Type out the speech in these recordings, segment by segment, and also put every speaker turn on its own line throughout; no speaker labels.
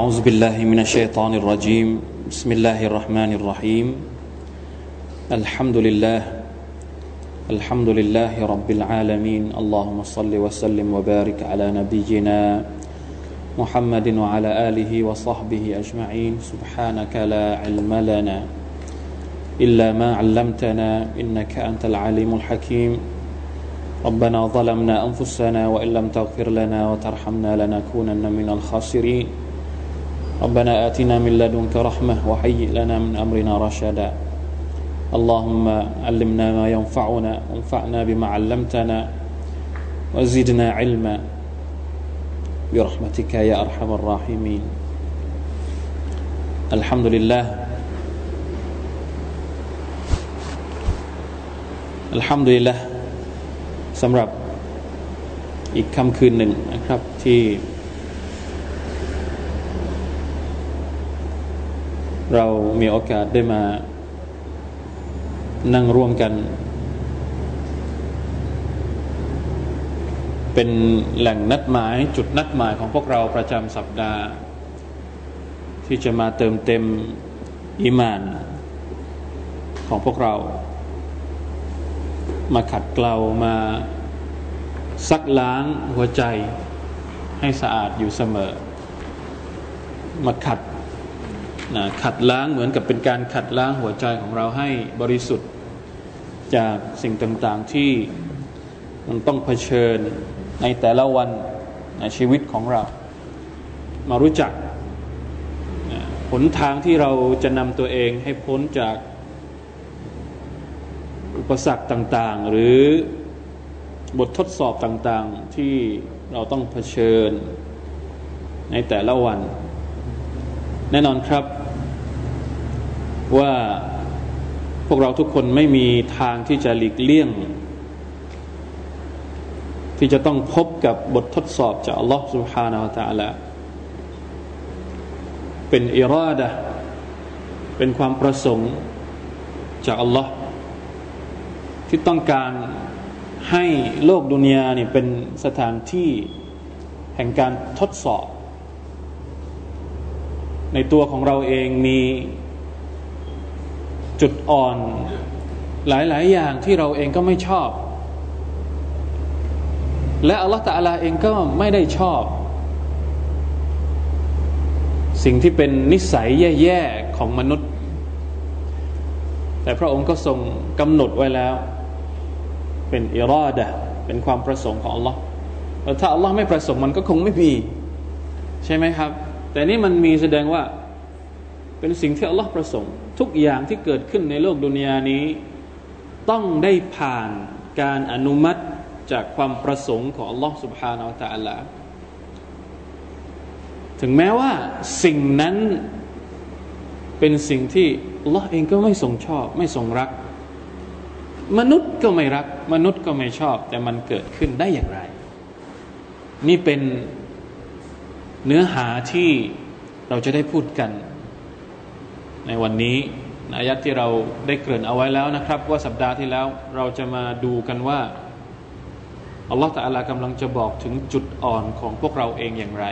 أعوذ بالله من الشيطان الرجيم. بسم الله الرحمن الرحيم. الحمد لله. الحمد لله رب العالمين. اللهم صل وسلم وبارك على نبينا محمد وعلى آله وصحبه أجمعين. سبحانك لا علم لنا إلا ما علمتنا إنك أنت العليم الحكيم. ربنا ظلمنا أنفسنا وإن لم تغفر لنا وترحمنا لنكونن من الخاسرين. ربنا آتنا من لدنك رحمة وهيئ لنا من أمرنا رشدا اللهم علمنا ما ينفعنا وانفعنا بما علمتنا وزدنا علما برحمتك يا أرحم الراحمين الحمد لله الحمد لله สำหรับอีกค่ำคืนหนึ่งนะครับที่ เรามีโอกาสได้มา นั่งร่วมกัน เป็นแหล่งนัดหมายจุดนัดหมายของพวกเราประจำสัปดาห์ ที่จะมาเติมเต็มอิมานของพวกเรา มาขัดเกลามาซักล้างหัวใจให้สะอาดอยู่เสมอ มาขัด นะขัดล้างเหมือนกับเป็นการขัดล้างหัวใจของเราให้บริสุทธิ์จากสิ่งต่างๆที่มันต้องเผชิญในแต่ละวันในชีวิตของเรา มารู้จักหนทางที่เราจะนำตัวเองให้พ้นจากอุปสรรคต่าง ๆ หรือบททดสอบต่าง ๆ ที่เราต้องเผชิญในแต่ละวัน แน่นอนครับ ว่าพวกเราทุกคนไม่มีทางที่จะหลีกเลี่ยง ที่จะต้องพบกับบททดสอบจากอัลลอฮฺ سبحانه และ تعالى เป็นอิราดะเป็นความประสงค์จากอัลลอฮ์ที่ต้องการให้โลกดุนยาเนี่ยเป็นสถานที่แห่งการทดสอบ ในตัวของเราเองมี จุดอ่อนหลาย ๆ อย่างที่เราเองก็ไม่ชอบ และอัลลอฮฺตะอาลาเองก็ไม่ได้ชอบ สิ่งที่เป็นนิสัยแย่ ๆ ของมนุษย์ แต่พระองค์ก็ทรงกำหนดไว้แล้ว เป็นอิรอดะเป็นความประสงค์ของอัลลอฮ์ถ้าอัลลอฮ์ไม่ประสงค์มันก็คงไม่มี ใช่ไหมครับ แต่นี่มันมีแสดงว่าเป็นสิ่งที่อัลลอฮ์ประสงค์ ทุกอย่างที่เกิดขึ้นในโลกดุนยานี้ ต้องได้ผ่านการอนุมัติจากความประสงค์ของอัลลอฮ์ سبحانه และ تعالى ถึงแม้ว่าสิ่งนั้นเป็นสิ่งที่อัลลอฮ์เองก็ไม่ทรงชอบ ไม่ทรงรัก มนุษย์ก็ไม่รัก มนุษย์ก็ไม่ชอบ แต่มันเกิดขึ้นได้อย่างไร นี่เป็นเนื้อหาที่เราจะได้พูดกัน ในวันนี้อายัดที่เราได้เกริ่นเอาไว้แล้วนะครับ ว่าสัปดาห์ที่แล้วเราจะมาดูกันว่าอัลลอฮฺตะอาลากำลังจะบอกถึงจุดอ่อนของพวกเราเองอย่างไร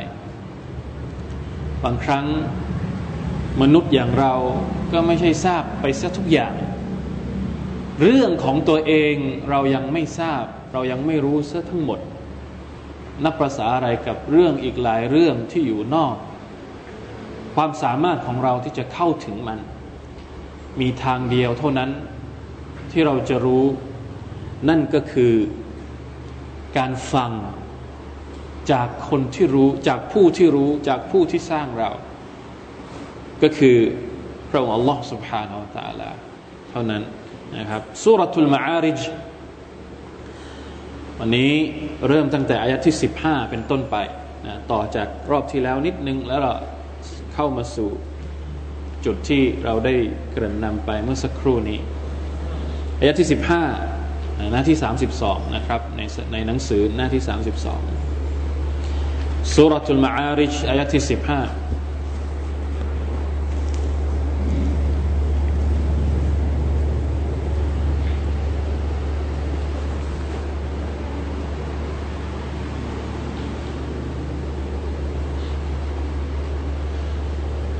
บางครั้งมนุษย์อย่างเราก็ไม่ใช่ทราบไปซะทุกอย่าง เรื่องของตัวเองเรายังไม่ทราบ เรายังไม่รู้ซะทั้งหมด นับประษาอะไรกับเรื่องอีกหลายเรื่องที่อยู่นอก ความสามารถของเราที่จะเข้าถึงมัน มีทางเดียวเท่านั้นที่เราจะรู้นั่นก็คือการฟังจากคนที่รู้จากผู้ที่รู้จากผู้ที่สร้างเรา ก็คือพระองค์ Allah سبحانه และ تعالى เท่านั้นนะครับสุรทูลมาอาริจวันนี้เริ่มตั้งแต่อายะที่ 15 เป็นต้นไปนะต่อจากรอบที่แล้วนิดนึงแล้วเรา เข้ามาสู่จุดที่เราได้เกริ่นนำไปเมื่อสักครู่นี้อายะที่ 15 หน้าที่ 32 นะครับในในหนังสือหน้าที่ 32สุรทูลมาอาริชอายะที่ 15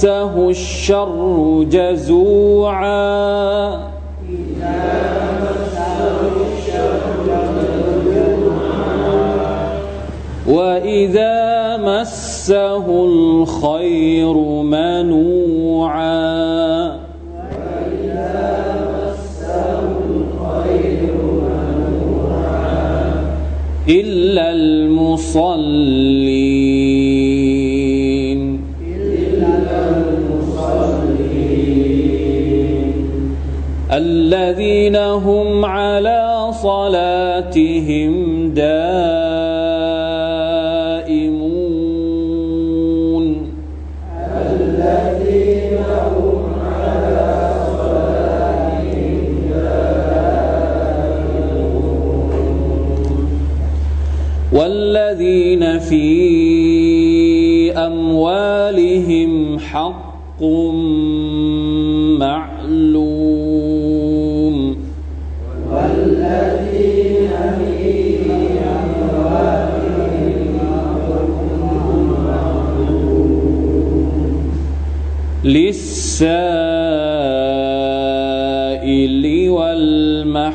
مسه الشر جزوعا. وإذا مسه الخير منوعا. إلا المصلين. الذين هم على صلاتهم دائمون. والذين في أموالهم حق للسائل والمحروم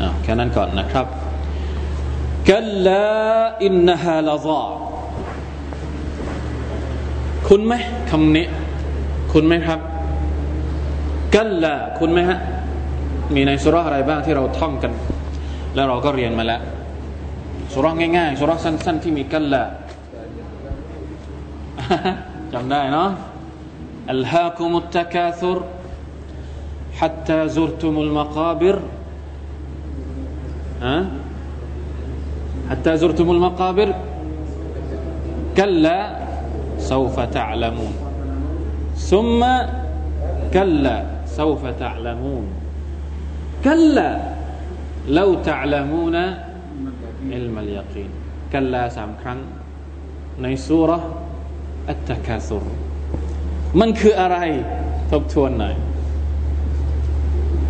อ่ะแค่นั้นก่อนนะครับกัลลาอินนฮาลาซาคุณไหมคำนี้ คุณไหมครับ กัลลาคุณไหมฮะ มีในสุราะห์อะไรบ้างที่เราท่องกัน แล้วเราก็เรียนมาแล้วสุราะห์ง่ายๆสุราะห์สั้น ๆ ที่มีกัลลา จำได้เนาะ ألهاكم التكاثر حتى زرتم المقابر ها حتى زرتم المقابر كلا سوف تعلمون ثم كلا سوف تعلمون كلا لو تعلمون علم اليقين كلا สามครั้งในสุรษอัตตะคาซุรมันคืออะไร ทบทวนหน่อย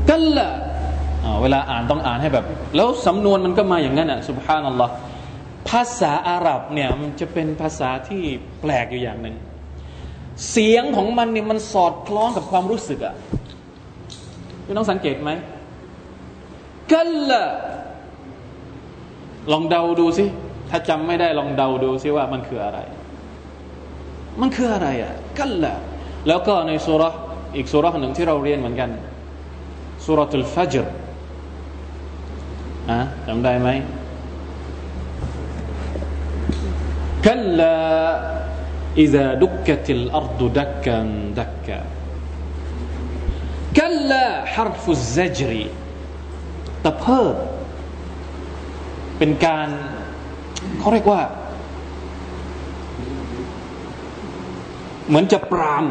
กัลละอ่าเวลาอ่านต้องอ่านให้แบบ แล้วสำนวนมันก็มาอย่างนั้นอ่ะสุบฮานัลลอฮ์ภาษาอาหรับเนี่ยมันจะเป็นภาษาที่แปลกอยู่อย่างหนึ่ง เสียงของมันเนี่ยมันสอดคล้องกับความรู้สึกอ่ะพี่น้องสังเกตไหม กัลละลองเดาดูสิ ถ้าจำไม่ได้ลองเดาดูสิว่ามันคืออะไร มันคืออะไรอ่ะ กัลละแล้วก็ในสุราอีกสุราหนึ่งที่เราเรียนเหมือนกันสุรทุลฟัจรอ่ะจำได้ไหมกัลลา إذا دكت الأرض دكا دكا كلا حرف الزجر ตะเพิดเป็นการเขาเรียกว่า เหมือนจะปราม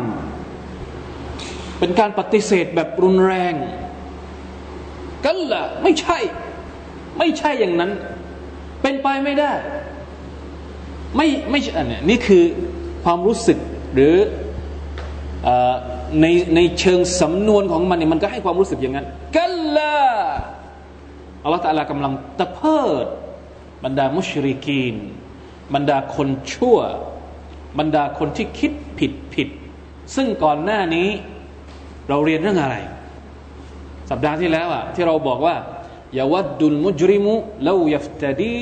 เป็นการปฏิเสธแบบรุนแรง กันละไม่ใช่ ไม่ใช่อย่างนั้น เป็นไปไม่ได้ ไม่ไม่ใช่เนี้ยนี่คือความรู้สึกหรืออในในเชิงสำนวนของมันเนี่ยมันก็ให้ความรู้สึกอย่างนั้น กัลลา อัลลอฮฺตะลากำลังตะเพิด บรรดามุชริกีน บรรดาคนชั่ว บรรดาคนที่คิดผิดผิด ซึ่งก่อนหน้านี้เราเรียนเรื่องอะไร สัปดาห์ที่แล้วอะที่เราบอกว่ายาวัดดุลมุจริมุลายัฟตดี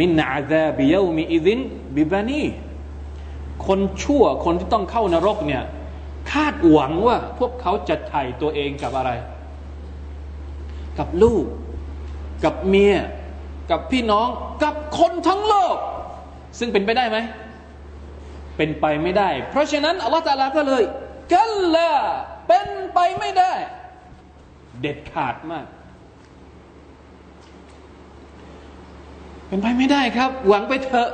มินอาซาบิยามิอิดินบิบานีคนชั่วคนที่ต้องเข้านรกเนี่ยคาดหวังว่าพวกเขาจะไถ่ตัวเองกับอะไร กับลูก กับเมีย กับพี่น้องกับคนทั้งโลก ซึ่งเป็นไปได้ไหม เป็นไปไม่ได้ เพราะฉะนั้นอัลลอฮฺตาลาก็เลยกัลลาเป็นไปไม่ได้ เด็ดขาดมาก เป็นไปไม่ได้ครับ หวังไปเถอะ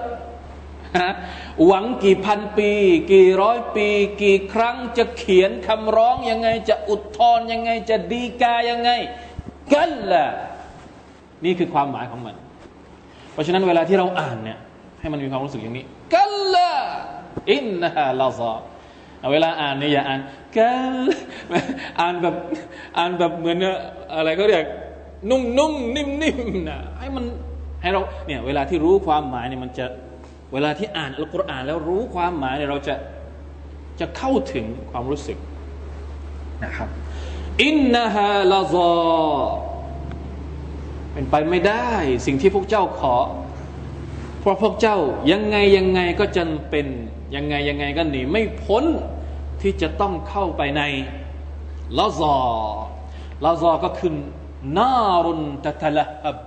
หวังกี่พันปี กี่ร้อยปี กี่ครั้งจะเขียนคำร้องยังไง จะอุทธรยังไง จะดีกายังไง กันละ นี่คือความหมายของมัน เพราะฉะนั้นเวลาที่เราอ่านเนี่ยให้มันมีความรู้สึกอย่างนี้กันละอินนะฮะลาซาเวลาอ่านเนี่ยอย่าอ่านกันอ่านแบบอ่านแบบเหมือนอะไรก็เรียกนุ่มๆนิ่มๆนะให้มันให้เราเนี่ยเวลาที่รู้ความหมายเนี่ยมันจะเวลาที่อ่านอัลกุรอานแล้วรู้ความหมายเนี่ยเราจะจะเข้าถึงความรู้สึกนะครับอินนาฮาลาซอ เป็นไปไม่ได้สิ่งที่พวกเจ้าขอ เพราะพวกเจ้ายังไงยังไงก็จำเป็นยังไงยังไงก็หนีไม่พ้นที่จะต้องเข้าไปในลาซอลาซอก็คือนารุนตะทะละฮับ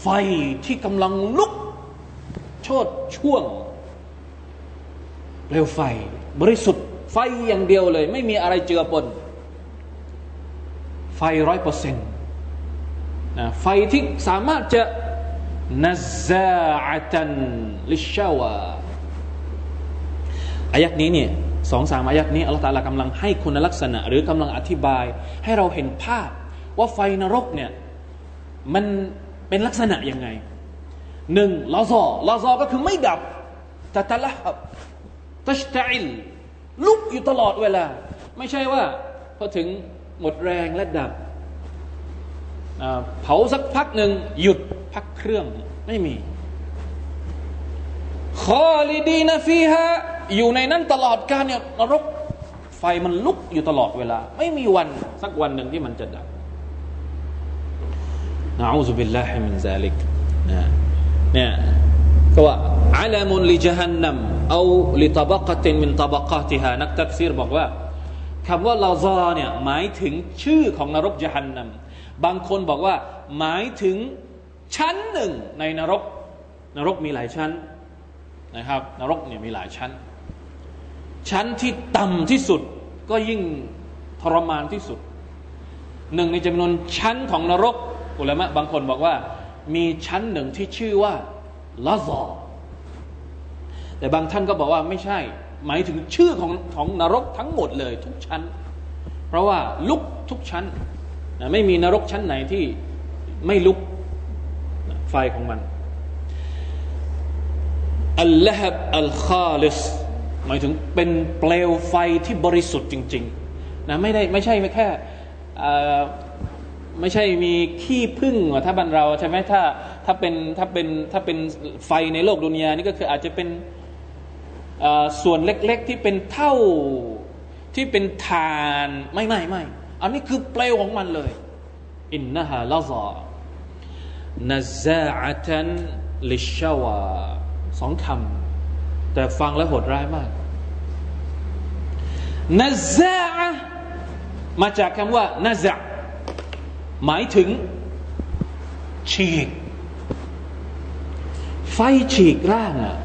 ไฟที่กำลังลุก โชดช่วงเปลวไฟ บริสุทธิ์ไฟอย่างเดียวเลย ไม่มีอะไรเจือปน ไฟร้อยเปอร์เซ็นต์ ไฟที่สามารถจะนัซาอัตันลิชาวาอายักนี้เนี่ยสองสามอายักนี้อัลลอฮฺตาลากำลังให้คุณลักษณะ หรือกำลังอธิบาย ให้เราเห็นภาพ ว่าไฟนรกเนี่ยมันเป็นลักษณะยังไงหนึ่งลาซอลาซอก็คือไม่ดับแต่ตะละบตัชตอิลลุกอยู่ตลอดเวลา ไม่ใช่ว่าพอถึงหมดแรงและดับ เผาสักพักหนึ่งหยุดพักเครื่องไม่มีคอลิดีนฟีฮะอยู่ในนั้นตลอดการเนี่ยนรกไฟมันลุกอยู่ตลอดเวลา ไม่มีวันสักวันหนึ่งที่มันจะดับنعوذ بالله من ذلك นะเนี่ยก็ว่า علم لجهنم أو لطبقة من طبقاتها นักตัฟซีรบอกว่าคำว่า لظى เนี่ยหมายถึงชื่อของนรก جهنم บางคนบอกว่า หมายถึงชั้นหนึ่งในนรก นรกมีหลายชั้นนะครับ นรกเนี่ยมีหลายชั้น ชั้นที่ต่ำที่สุดก็ยิ่งทรมานที่สุด หนึ่งในจำนวนชั้นของนรก อุลามะบางคนบอกว่า มีชั้นหนึ่งที่ชื่อว่าลาซอแต่บางท่านก็บอกว่าไม่ใช่ หมายถึงชื่อของของนรกทั้งหมดเลยทุกชั้น เพราะว่าลุกทุกชั้น นะไม่มีนรกชั้นไหนที่ไม่ลุกไฟของมันอัลลฮับอัลคาลิสหมายถึงเป็นเปลวไฟที่บริสุทธิ์จริงๆนะไม่ได้ไม่ใช่ไม่แค่ไม่ใช่มีขี้พึ่งถ้าบ้านเราใช่ไหมถ้าถ้าเป็นถ้าเป็นถ้าเป็นไฟในโลกดุนยานี่ก็คืออาจจะเป็นส่วนเล็กๆที่เป็นเท่าที่เป็นฐานไม่ไม่ไม่ อันนี้คือเปลวของมันเลยอินนะฮะลาซานาซาอัตันลิชาวาสองคำแต่ฟังแล้วโหดร้ายมากนาซามาจากคำว่านาซาหมายถึง ฉีก ไฟฉีกร่างอะ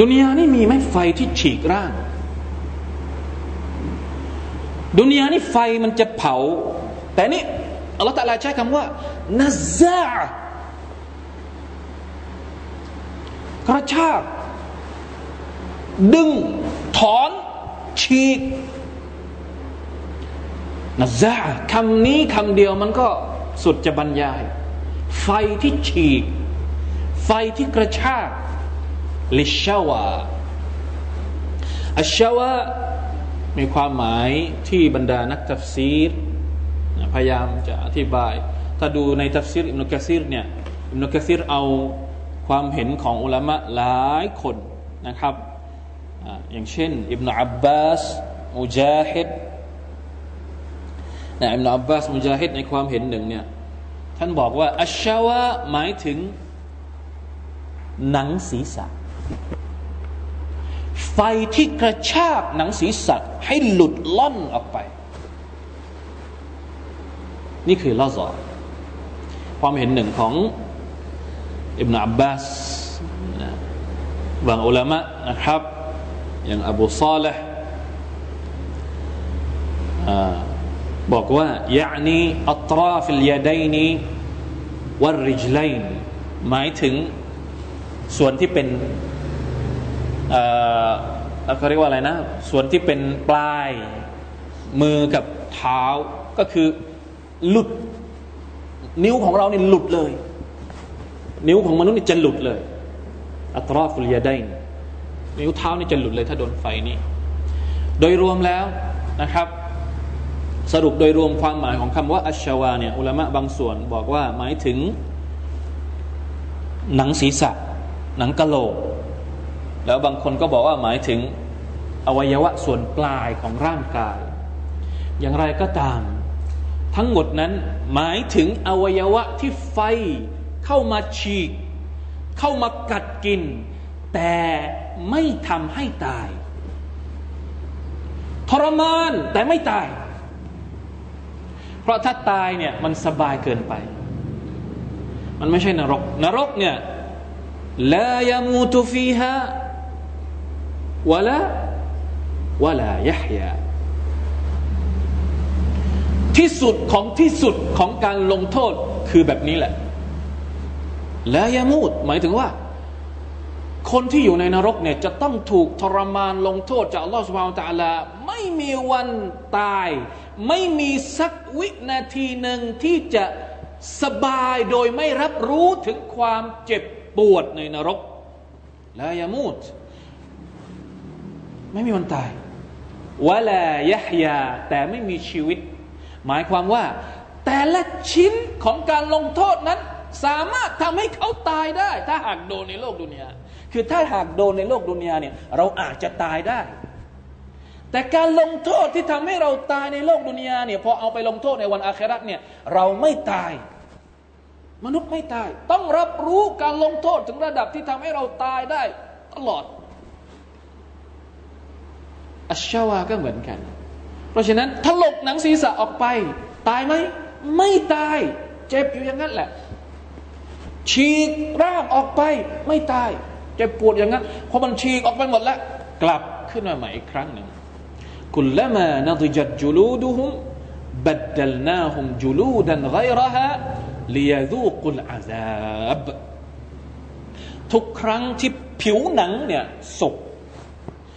ดุนยานี่มีไหมไฟที่ฉีกร่าง ดุนยานี่ไฟมันจะเผา แต่นี่อัลลอฮฺตะลาใช้คำว่านาซากระชากดึง ถอน ฉีกนะซาคำนี้คำเดียวมันก็สุดจะบรรยาย ไฟที่ฉีก ไฟที่กระชากลิชาวาอัชชาวะ มีความหมายที่บรรดานักตัฟซีรพยายามจะอธิบาย ถ้าดูในตัฟซีรอิมนุกะซีรเนี่ยอิมนุกะซีรเอาความเห็นของอุลามะหลายคนนะครับอย่างเช่นอิบนาอับบาสมุจาฮิดนะอิบนาอับบาสมุจาฮิดในความเห็นหนึ่งเนี่ยท่านบอกว่าอัชชาวะหมายถึงหนังศีรษะ ไฟที่กระชากหนังศีรษะให้หลุดล่อนออกไป นี่คือลาซอความเห็นหนึ่งของอิบนาอับบาสบางอุลามะนะครับ อย่างอบูซาลห์บอกว่ายานีอัตราฟิลยาดัยนีวัริจไลนหมายถึงส่วนที่เป็น เอ่อเขาเรียกว่าอะไรนะ ส่วนที่เป็นปลายมือกับเท้าก็คือหลุด นิ้วของเราเนี่ยหลุดเลย นิ้วของมนุษย์นี่จะหลุดเลย อัตราฟุลยาไดนนิ้วเท้านี่จะหลุดเลยถ้าโดนไฟนี่โดยรวมแล้วนะครับ สรุปโดยรวมความหมายของคำว่า อัชชาวาเนี่ยอุลามะบางส่วนบอกว่าหมายถึง หนังศีรษะ หนังกะโหลก แล้วบางคนก็บอกว่าหมายถึงอวัยวะส่วนปลายของร่างกาย อย่างไรก็ตาม ทั้งหมดนั้นหมายถึงอวัยวะที่ไฟเข้ามาฉีก เข้ามากัดกิน แต่ไม่ทำให้ตาย ทรมานแต่ไม่ตาย เพราะถ้าตายเนี่ยมันสบายเกินไป มันไม่ใช่นรก นรกเนี่ยเลยามูตุฟีฮะ วะละวะลายะฮยาที่สุดของที่สุดของการลงโทษคือแบบนี้แหละและยามูดหมายถึงว่า คนที่อยู่ในนรกเนี่ยจะต้องถูกทรมานลงโทษจากอัลลอฮฺสุบฮานตะลาไม่มีวันตาย ไม่มีสักวินาทีหนึ่งที่จะสบายโดยไม่รับรู้ถึงความเจ็บปวดในนรกและยามูด ไม่มีวันตายวะลายะฮยา แต่ไม่มีชีวิต หมายความว่า แต่ละชิ้นของการลงโทษนั้น สามารถทำให้เขาตายได้ ถ้าหากโดนในโลกดุนยาคือถ้าหากโดนในโลกดุนยาเนี่ยเราอาจจะตายได้ แต่การลงโทษที่ทำให้เราตายในโลกดุนยาเนี่ยพอเอาไปลงโทษในวันอาคราเนี่ยเราไม่ตายมนุษย์ไม่ตาย ต้องรับรู้การลงโทษถึงระดับที่ทำให้เราตายได้ ตลอด อัชชาวาก็เหมือนกัน เพราะฉะนั้นถลกหนังศีรษะออกไป ตายไหม ไม่ตาย เจ็บอยู่อย่างนั้นแหละ ฉีกร่างออกไป ไม่ตายเจ็บปวดอย่างนั้นพอมันฉีกออกไปหมดแล้ว กลับขึ้นมาใหม่อีกครั้งหนึ่งกุลละมานดิจัดจุลูดุฮุมบัดดลนาฮุมจุลูดันไกรฮะลียดูกุลอาซาบทุกครั้งที่ผิวหนังเนี่ยสุก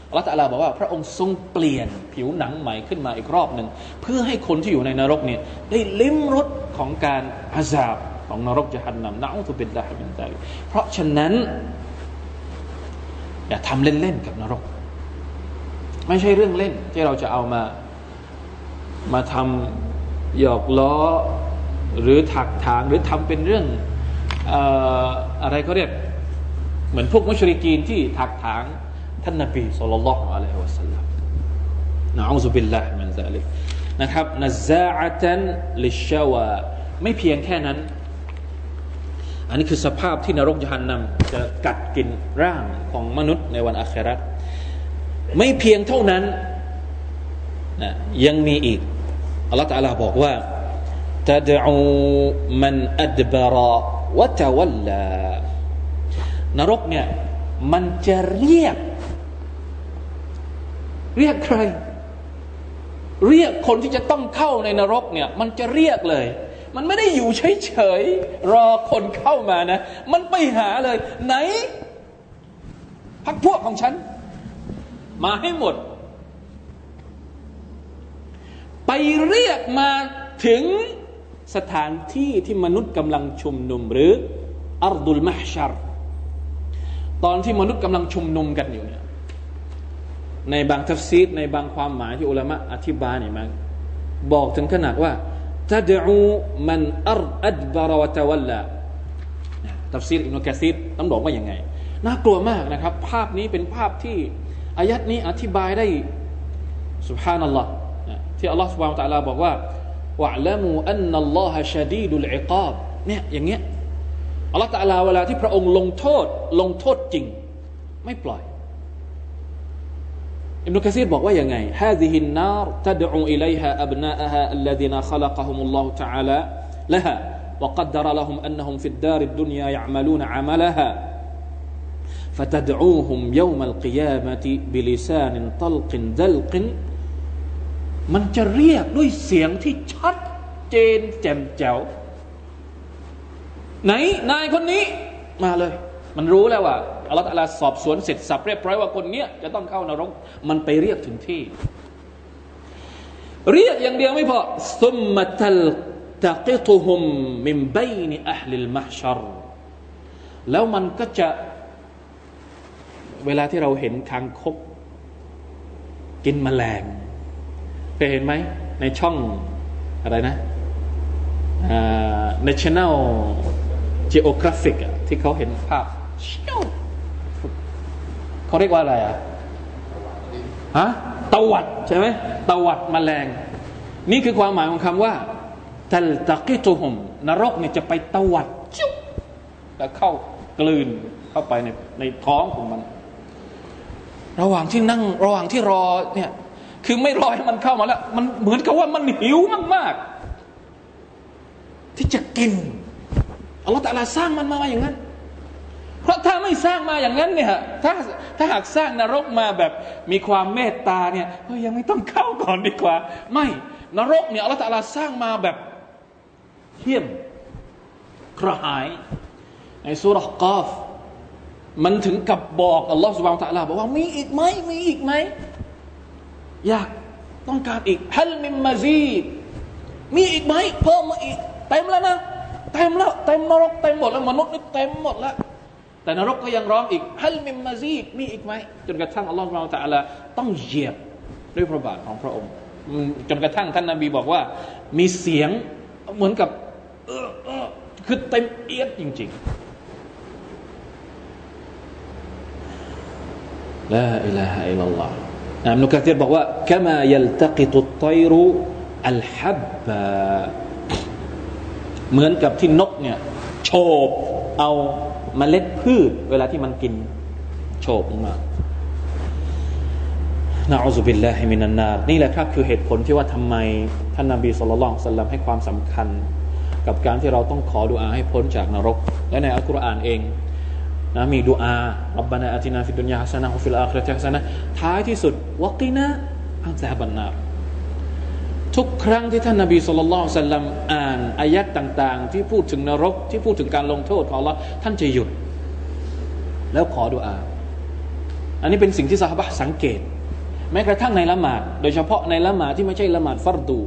อัลลอฮฺตะลาบอกว่าพระองค์ทรงเปลี่ยนผิวหนังใหม่ขึ้นมาอีกรอบหนึ่งเพื่อให้คนที่อยู่ในนรกเนี่ยได้ลิ้มรสของการอาซาบของนรกจะหันนำนะอุตุบิลลาฮิมินตาลิเพราะฉะนั้น อย่าทำเล่นๆกับนรก ไม่ใช่เรื่องเล่นที่เราจะเอามามาทำหยอกล้อ หรือถักถางหรือทำเป็นเรื่องอะไรเขาเรียก เหมือนพวกมุชริกีนที่ถักถาง ท่านนบีสุลต่านละฮ์อะลัยฮิวะสัลลัมนะอูซุบิลลาฮ์มินซาลิกนะครับนะซาอะตันลิชาวาไม่เพียงแค่นั้น อันนี้คือสภาพที่นรกยหันนำจะกัดกินร่างของมนุษย์ในวันอาคราไม่เพียงเท่านั้นนะยังมีอีกอัลลอฮฺตาลาบอกว่าตะดอูมันอัดบาราวะตะวัลลานรกเนี่ยมันจะเรียก เรียกใคร เรียกคนที่จะต้องเข้าในนรกเนี่ย มันจะเรียกเลย มันไม่ได้อยู่เฉยๆรอคนเข้ามานะ มันไปหาเลย ไหนพักพวกของฉัน มาให้หมด ไปเรียกมาถึงสถานที่ที่มนุษย์กำลังชุมนุมหรืออัรดุลมหชัรตอนที่มนุษย์กำลังชุมนุมกันอยู่เนี่ย ในบางตัฟซีรในบางความหมายที่อุลามะอธิบายเนี่ยมันบอกถึงขนาดว่า تدعو من أدبر وتولى ตัฟซีรอิบนุกะซีรต้องบอกว่าอย่างไง น่ากลัวมากนะครับ ภาพนี้เป็นภาพที่อายัดนี้อธิบายได้ سبحان الله ที่อัลลอฮ์ سبحانه وتعالى บอกว่า واعلموا أن الله شديد العقابเนี่ยอย่างเงี้ยอัลลอฮ์ตะลาเวลาที่พระองค์ลงโทษลงโทษจริง ไม่ปล่อย อิบนุกะซีรบอกว่าอย่างไง هذه النار تدعو إليها أبناءها الذين خلقهم الله تعالى لها وقدر لهم أنهم في الدار الدنيا يعملون عملها فتدعوهم يوم القيامة بلسان طلق دلق มันจะเรียกด้วยเสียงที่ชัดเจนแจ่มแจ๋วไหนนายคนนี้มาเลย มันรู้แล้วว่า อัลลอฮฺสอบสวนเสร็จสับเรียบร้อยว่าคนเนี้ยจะต้องเข้านรก มันไปเรียกถึงที่ เรียกอย่างเดียวไม่พอซุมมะตัลตะกิตุฮุมมิมบัยนอัลลิลมะชรแล้วมันก็จะเวลาที่เราเห็นคางคก กินมแมลงเคยเห็นไหม ในช่องอะไรนะ National Geographic ที่เขาเห็นภาพเขาเรียกว่าอะไรอะฮะตวัดใช่ไหมตวัดมแมลง นี่คือความหมายของคำว่าตัลตะกิตุฮมนรกเนี่ยจะไปตวัดจุ๊บแล้วเข้ากลืนเข้าไปในในท้องของมัน ระหว่างที่นั่งระหว่างที่รอเนี่ยคือไม่รอให้มันเข้ามาแล้ว มันเหมือนกับว่ามันหิวมาก ๆ ที่จะกินอัลลอฮฺตะลาสร้างมันมาอย่างนั้น ราะถ้าไม่สร้างมาอย่างนั้นเนี่ยถ้าถ้าหากสร้างนรกมาแบบมีความเมตตาเนี่ยเฮ้ยยังไม่ต้องเข้าก่อนดีกว่า ไม่นรกเนี่ยอัลลอฮฺตะลาสร้างมาแบบเที่ยมกระหาย ในสุรกอฟมันถึงกับบอกอัลลอฮฺสุบานตะลาบอกว่ามีอีกไหมมีอีกไหมอยากต้องการอีกฮัลมิมมาซีมีอีกไหมเพิ่มมาอีกเต็มแล้วนะเต็มแล้วเต็มนรกเต็มหมดแล้วมนุษย์นี่เต็มหมดแล้ว แต่นรกก็ยังร้องอีกฮัลมิมมาซีดมีอีกไหมจนกระทั่งอัลลอฮฺเราแต่ละต้องเหยียบด้วยพระบาทของพระองค์ จนกระทั่งท่านนาบีบอกว่า มีเสียงเหมือนกับเออเออคือเต็มเอียดจริงๆลาอิลาฮะอิลลัลลอฮ์อิบนุกะซีรบอกว่า كما يلتقط الطير الحب เหมือนกับที่นกเนี่ยโฉบเอา เมล็ดพืช เวลาที่มันกินسبحان الله نعوذ بالله من النار นี่แหละครับคือเหตุผลที่ว่าทำไมท่านนาบี صلى الله عليه وسلم ให้ความสำคัญ กับการที่เราต้องขอดุอาให้พ้นจากนรก และในอัลกุรอานเองนะมีดูอา ربنا آتنا في الدنيا حسنة وفي الآخرة حسنة ท้ายที่สุด وقنا عذاب النار ทุกครั้งที่ท่านนาบี صلى الله عليه وسلم อ่านอายัดต่าง ๆ ที่พูดถึงนรกที่พูดถึงการลงโทษของเราท่านจะหยุด แล้วขอดุอา อันนี้เป็นสิ่งที่สาบะสังเกต แม้กระทั่งในละหมาด โดยเฉพาะในละหมาดที่ไม่ใช่ละหมาดฟัรดู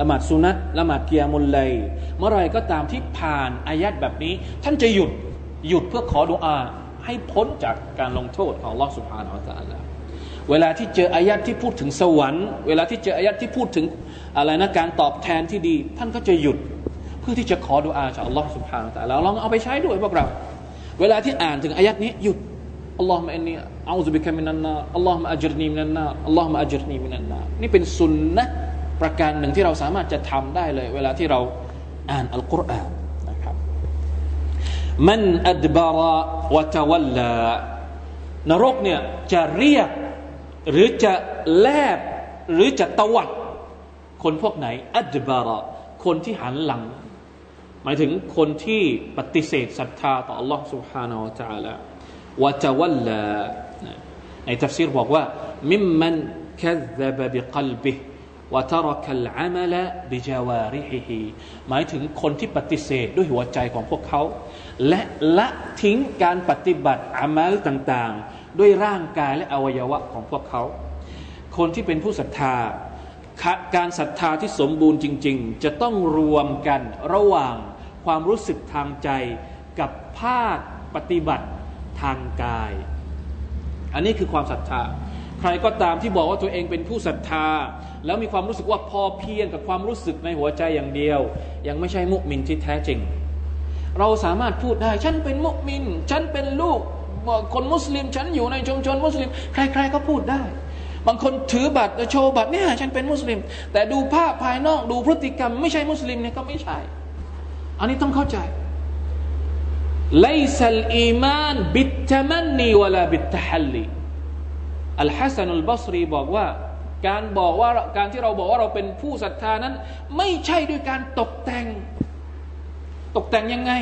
ละหมาดสุนัตละหมาดเกียมุลไลยเมื่อไรก็ตามที่ผ่านอายัดแบบนี้ ท่านจะหยุดหยุดเพื่อขอดุอา ให้พ้นจากการลงโทษของลอสุภาอัลตะลา เวลาที่เจออายัดที่พูดถึงสวรรค์ เวลาที่เจออายัดที่พูดถึงอะไรนะการตอบแทนที่ดี ท่านก็จะหยุดเพื่อที่จะขอดุอาจากอัลลอฮฺสุบฮานาอัลลอฮฺลองเอาไปใช้ด้วยพวกเรา เวลาที่อ่านถึงอายัดนี้หยุดอัลลอฮฺมะอินนีอัลลอฮฺบิคามินันนาอัลลอฮฺมะอัจรนีมินันนาอัลลอฮฺมะอัจรนีมินันนานี่เป็นสุนนะประการหนึ่งที่เราสามารถจะทำได้เลย เวลาที่เราอ่านอัลกุรอานนะครับมันอัดบาระวะตวัลลานรกเนี่ยจะเรียก หรือจะแลบหรือจะตวัดคนพวกไหนอัดบาระคนที่หันหลัง หมายถึงคนที่ปฏิเสธศรัทธาต่อ Allah سبحانه และ تعالى วะตวัลลาในทัฟซีรบอกว่ามิมมัน كذب بقلبه วะตรคัลอามัลบิจาวาริฮิหมายถึงคนที่ปฏิเสธด้วยหัวใจของพวกเขา และละทิ้งการปฏิบัติอามัลต่างๆ ด้วยร่างกายและอวัยวะของพวกเขา คนที่เป็นผู้ศรัทธา การศรัทธาที่สมบูรณ์จริง ๆ จะต้องรวมกันระหว่างความรู้สึกทางใจกับภาคปฏิบัติทางกาย อันนี้คือความศรัทธา ใครก็ตามที่บอกว่าตัวเองเป็นผู้ศรัทธา แล้วมีความรู้สึกว่าพอเพียงกับความรู้สึกในหัวใจอย่างเดียว ยังไม่ใช่มุมินที่แท้จริง เราสามารถพูดได้ ฉันเป็นมุมิน ฉันเป็นลูก คนมุสลิม ฉันอยู่ในชุมชนมุสลิม ใคร ๆ ก็พูดได้ บางคนถือบัตรโชว์บัตรเนี่ยฉันเป็นมุสลิม แต่ดูภาพภายนอกดูพฤติกรรม ไม่ใช่มุสลิมเนี่ยก็ไม่ใช่ อันนี้ต้องเข้าใจไลซัลอีมานบิตตมันนีวลาบิตตฮัลลีอัลฮัสซันุลบัสรีบอกว่า การบอกว่าการที่เราบอกว่าเราเป็นผู้ศรัทธานั้น ไม่ใช่ด้วยการตกแต่ง ตกแต่งยังไง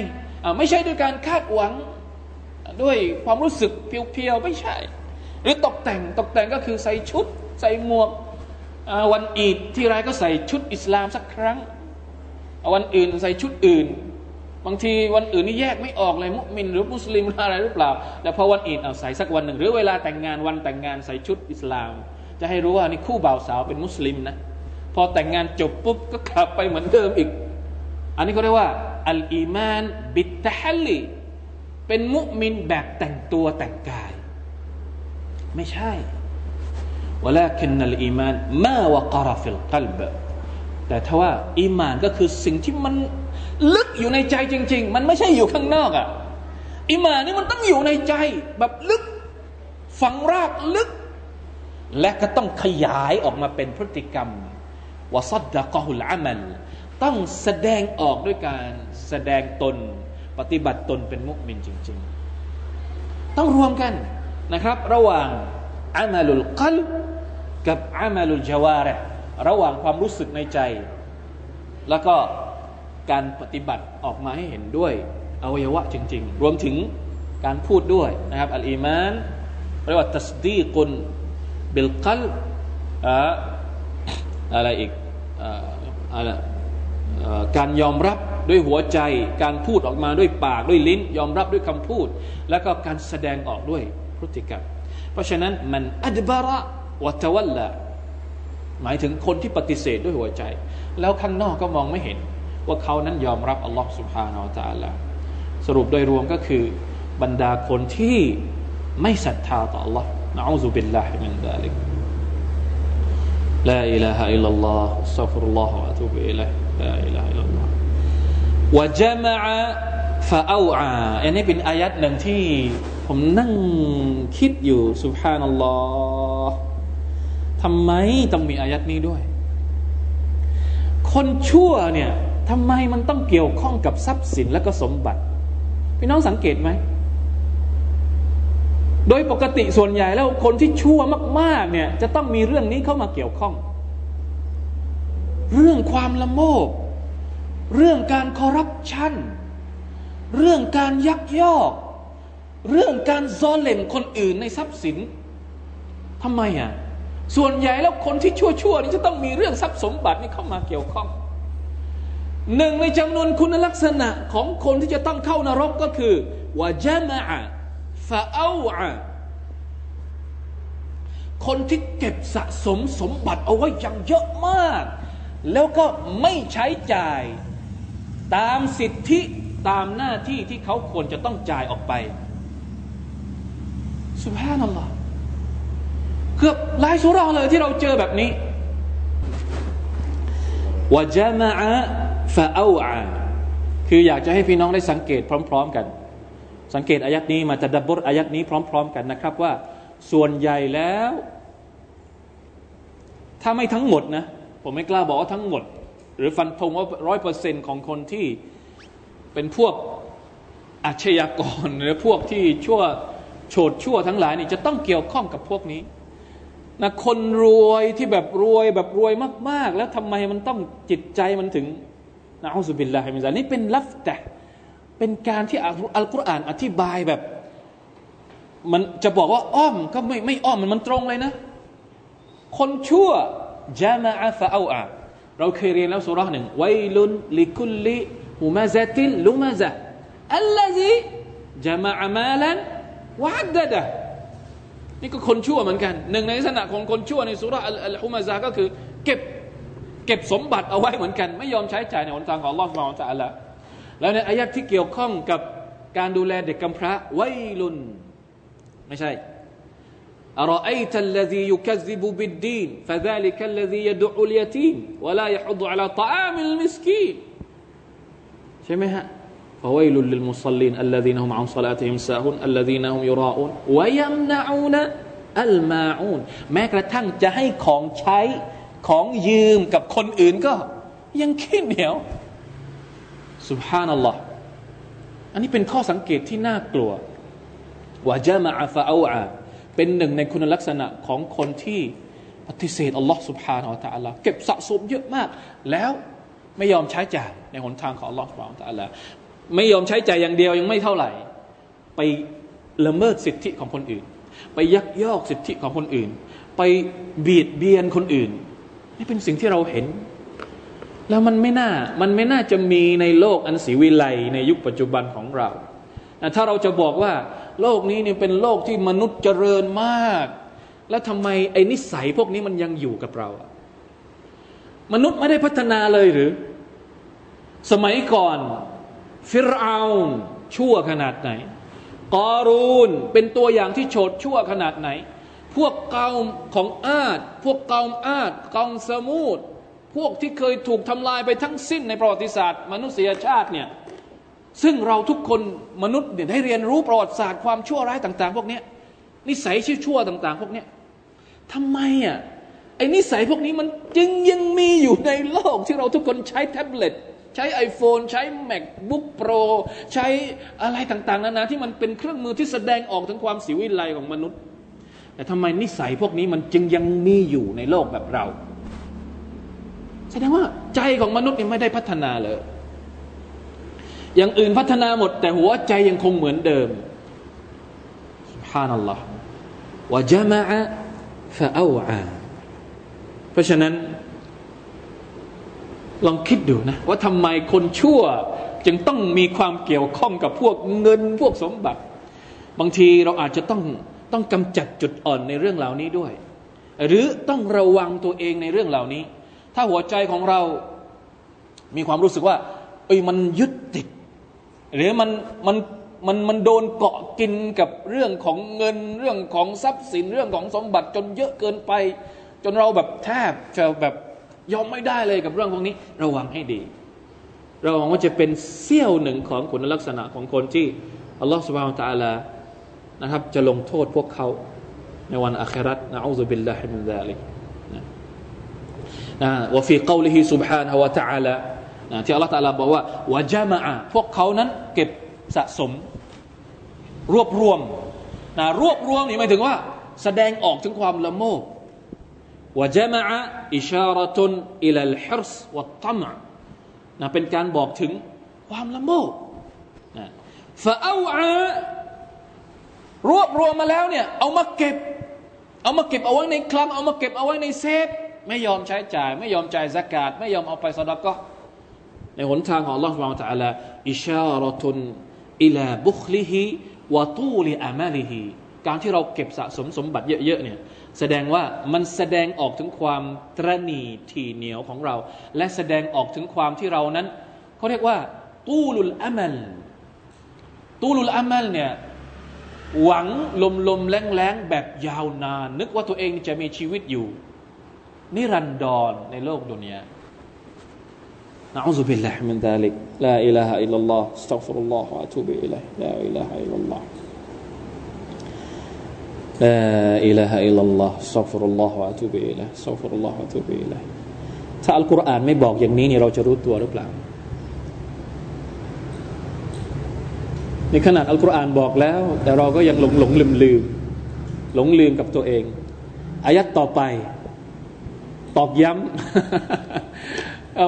ไม่ใช่ด้วยการคาดหวัง ด้วยความรู้สึกเพียวๆไม่ใช่ หรือตกแต่งตกแต่งก็คือใส่ชุด ใส่หมวกวันอีดที่ไรก็ใส่ชุดอิสลามสักครั้ง วันอื่นใส่ชุดอื่น บางทีวันอื่นนี่แยกไม่ออกเลยมุมินหรือมุสลิมอะไรหรือเปล่า แต่พอวันอีดเอาใส่สักวันหนึ่ง หรือเวลาแต่งงานวันแต่งงานใส่ชุดอิสลาม จะให้รู้ว่านี่คู่บ่าวสาวเป็นมุสลิมนะพอแต่งงานจบปุ๊บก็กลับไปเหมือนเดิมอีก อันนี้ก็เรียกว่าอัลอีมานบิตตะฮัลลี เป็นมุมินแบบแต่งตัวแต่งกาย ไม่ใช่วลาคินนัลอีมานมาวะกรฟิลกัลบแต่ถ้าว่าอีมานก็คือสิ่งที่มันลึกอยู่ในใจจริง ๆ มันไม่ใช่อยู่ข้างนอกอะ่ะอิมานนี่มันต้องอยู่ในใจ แบบลึกฝังรากลึก และก็ต้องขยายออกมาเป็นพฤติกรรมวสัดดะกอฮุลอามัลต้องแสดงออกด้วยการแสดงตน ปฏิบัติตนเป็นมุกมินจริง ๆ ต้องรวมกันนะครับ ระหว่างอามัลุลกัลกับอามัลุลจาวาระระหว่างความรู้สึกในใจ แล้วก็การปฏิบัติออกมาให้เห็นด้วยอวัยวะจริง ๆ รวมถึงการพูดด้วยนะครับอัลอีมานเรียกว่าตัสดีกุนบิลกัลอะไรอีกอะไร การยอมรับด้วยหัวใจ การพูดออกมาด้วยปากด้วยลิ้น ยอมรับด้วยคำพูด แล้วก็การแสดงออกด้วยพฤติกรรม เพราะฉะนั้นมันอัดบาระวัตวัลละหมายถึงคนที่ปฏิเสธด้วยหัวใจ แล้วข้างนอกก็มองไม่เห็น ว่าเขานั้นยอมรับอัลลอฮ์ سبحانه وتعالى สรุปโดยรวมก็คือบรรดาคนที่ไม่ศรัทธาต่อ Allah นะอูซุบิลลาฮิมินดาลิกลาอิลาฮะอิลลัลลอฮ์อัสซัฟรุลลอฮ์อะตูบล ลาอิลาอิลลอฮ์วะจามะฟาอูอาอันนี้เป็นอายัดหนึ่งที่ผมนั่งคิดอยู่ سبحان اللهฮ์ทำไมต้องมีอายัดนี้ด้วย คนชั่วเนี่ยทำไมมันต้องเกี่ยวข้องกับทรัพย์สินและก็สมบัติ พี่น้องสังเกตไหม โดยปกติส่วนใหญ่แล้วคนที่ชั่วมาก ๆ เนี่ย จะต้องมีเรื่องนี้เข้ามาเกี่ยวข้อง เรื่องความละโมบ เรื่องการคอร์รัปชัน เรื่องการยักยอก เรื่องการซอนเลมคนอื่นในทรัพย์สินทำไมอะส่วนใหญ่แล้วคนที่ชั่วๆนี่จะต้องมีเรื่องทรัพย์สมบัตินี่เข้ามาเกี่ยวข้องหนึ่งในจำนวนคุณลักษณะของคนที่จะต้องเข้านรกก็คือวาจามะฟาเอาอะคนที่เก็บสะสมสมบัติเอาไว้อย่างเยอะมาก แล้วก็ไม่ใช้จ่ายตามสิทธิตามหน้าที่ที่เขาควรจะต้องจ่ายออกไปสุภาพนัลลอฮ์เกือบหลายสุราเลยที่เราเจอแบบนี้วาจามะฟาเอาอาคืออยากจะให้พี่น้องได้สังเกตพร้อม ๆ กัน สังเกตอายัดนี้มาจะดับบทอายัดนี้พร้อม ๆ กันนะครับว่า ส่วนใหญ่แล้ว ถ้าไม่ทั้งหมดนะ ผมไม่กล้าบอกว่าทั้งหมด หรือฟันธงว่าร้อยเปอร์เซ็นของคนที่เป็นพวกอาชญากร หรือพวกที่ชั่วโฉดชั่วทั้งหลายนี่จะต้องเกี่ยวข้องกับพวกนี้นะคนรวยที่แบบรวยแบบรวยมาก ๆ แล้วทำไมมันต้องจิตใจมันถึงนะอัลลอฮฺบิลลาฮิมิซานี่เป็นลัฟแต่เป็นการที่อัลกุรอานอธิบายแบบ มันจะบอกว่าอ้อมก็ไม่ไม่อ้อมมันมันตรงเลยนะ คนชั่ว จามาอาฟาเอาอาเราเคยเรียนแล้วสุราหนึ่งไวลุนลิคุลลิฮุมาซาตินลุมาซะอัลลซีจามาอามาลันวะฮัดดะนี่ก็คนชั่วเหมือนกัน หนึ่งในลักษณะของคนชั่วในสุราอัลฮุมาซาก็คือ เก็บเก็บสมบัติเอาไว้เหมือนกัน ไม่ยอมใช้จ่ายในหนทางของลอสมาอัลละแล้วในอายะที่เกี่ยวข้องกับการดูแลเด็กกำพร้าไวลุน ไม่ใช่ أرأيت الذي يكذب بالدين فذلك الذي يدعو اليتيم ولا يحض على طعام المسكين ใช่ไหมฮะ فويل للمصلين الذين هم عن صلاتهم ساهون الذين هم يراءون ويمنعون الماعون แม้กระทั่งจะให้ของใช้ของยืมกับคนอื่นก็ ยังขี้เหนียวสุบฮานัลลอฮ์อันนี้เป็นข้อสังเกตที่น่ากลัววะจามะฟะอูอา เป็นหนึ่งในคุณลักษณะของคนที่ปฏิเสธอัลลอฮ์สุบฮานาอัลตะลาเก็บสะสมเยอะมาก แล้วไม่ยอมใช้จ่ายในหนทางของอัลลอฮ์สุบฮานาอัลตะลาไม่ยอมใช้จ่ายอย่างเดียวยังไม่เท่าไหร่ ไปละเมิดสิทธิของคนอื่น ไปยักยอกสิทธิของคนอื่น ไปบีดเบียนคนอื่น นี่เป็นสิ่งที่เราเห็น แล้วมันไม่น่ามันไม่น่าจะมีในโลกอันศรีวิไลในยุคปัจจุบันของเรา ถ้าเราจะบอกว่า โลกนี้เนี่ยเป็นโลกที่มนุษย์เจริญมาก แล้วทำไมไอ้นิสัยพวกนี้มันยังอยู่กับเรา มนุษย์ไม่ได้พัฒนาเลยหรือ สมัยก่อน ฟิรอาชั่วขนาดไหน กอรูนเป็นตัวอย่างที่โฉดชั่วขนาดไหน พวกเกาของอาด พวกเกาอาดเกาสมูดพวกที่เคยถูกทำลายไปทั้งสิ้นในประวัติศาสตร์ มนุษยชาติเนี่ย ซึ่งเราทุกคนมนุษย์เนี่ยได้เรียนรู้ประวัติศาสตร์ความชั่วร้ายต่าง ๆ พวกนี้นิสัยชั่วต่าง ๆ พวกนี้ทำไมอะไอ้นิสัยพวกนี้มันจึงยังมีอยู่ในโลกที่เราทุกคนใช้แท็บเล็ตใช้ iPhone ใช้ MacBook Pro ใช้อะไรต่างๆนานาที่มันเป็นเครื่องมือที่แสดงออกถึงความสิวิไลของมนุษย์ แต่ทำไมนิสัยพวกนี้มันจึงยังมีอยู่ในโลกแบบเรา แสดงว่าใจของมนุษย์นี่ไม่ได้พัฒนาเลย อย่างอื่นพัฒนาหมด แต่หัวใจยังคงเหมือนเดิม سبحان الله وجمع فأوعى เพราะฉะนั้น ลองคิดดูนะ ว่าทำไมคนชั่ว จึงต้องมีความเกี่ยวข้องกับพวกเงินพวกสมบัติ บางทีเราอาจจะต้องต้องกำจัดจุดอ่อนในเรื่องเหล่านี้ด้วย หรือต้องระวังตัวเองในเรื่องเหล่านี้ ถ้าหัวใจของเรา มีความรู้สึกว่าเอ้ยมันยึดติด หรือมันมันมันมันโดนเกาะกินกับเรื่องของเงินเรื่องของทรัพย์สินเรื่องของสมบัติจนเยอะเกินไป จนเราแบบแทบจะแบบยอมไม่ได้เลยกับเรื่องพวกนี้ ระวังให้ดี ระวังว่าจะเป็นเสี้ยวหนึ่งของคุณลักษณะของคนที่อัลลอฮฺสุบฮานะตะลานะครับจะลงโทษพวกเขาในวันอัคราตนะอูซุบิลลาฮิมินซาลิกนะนะวะฟีกาวลิฮิสุบฮานะฮะวะตะาลา ที่อัลลอฮฺตาลาบอกว่าวะจามะพวกเขานั้นเก็บสะสม รวบรวมนะรวบรวมนี่หมายถึงว่า แสดงออกถึงความละโมบวะจามะอิชาระตุนอิลัลฮิรสวัตตมะนะเป็นการบอกถึงความละโมบนะฟะเอาอารวบรวมมาแล้วเนี่ยเอามาเก็บ เอามาเก็บเอาไว้ในคลังเอามาเก็บเอาไว้ในเซฟ ไม่ยอมใช้จ่าย ไม่ยอมจ่ายสกาดไม่ยอมเอาไปสดก็ ในหนทางของ Allah سبحانه และ تعالى อิชาระตุนอิลาบุคลิฮิวะตูลิอามาลิฮิการที่เราเก็บสะสมสมบัติเยอะๆเนี่ยแสดงว่ามันแสดงออกถึงความตรณีทีเหนียวของเรา และแสดงออกถึงความที่เรานั้นเขาเรียกว่าตูลุลอามัลตูลุลอามัลเนี่ยหวังลมลมแรงแรงแบบยาวนาน นึกว่าตัวเองจะมีชีวิตอยู่ นิรันดรในโลกดุนยา نعوذ بالله من ذلك لا إله إلا الله استغفر الله وأتوب إليه لا إله إلا الله لا إله إلا الله استغفر الله وأتوب إليه استغفر الله وأتوب إليه ถ้าอัลกุรอานไม่บอกอย่างนี้นี่เราจะรู้ตัวหรือเปล่าในขนาดอัลกุรอานบอกแล้ว แต่เราก็ยังหลงหลงลืมลืมหลงลืมกับตัวเองอายัดต่อไป ตอกย้ำ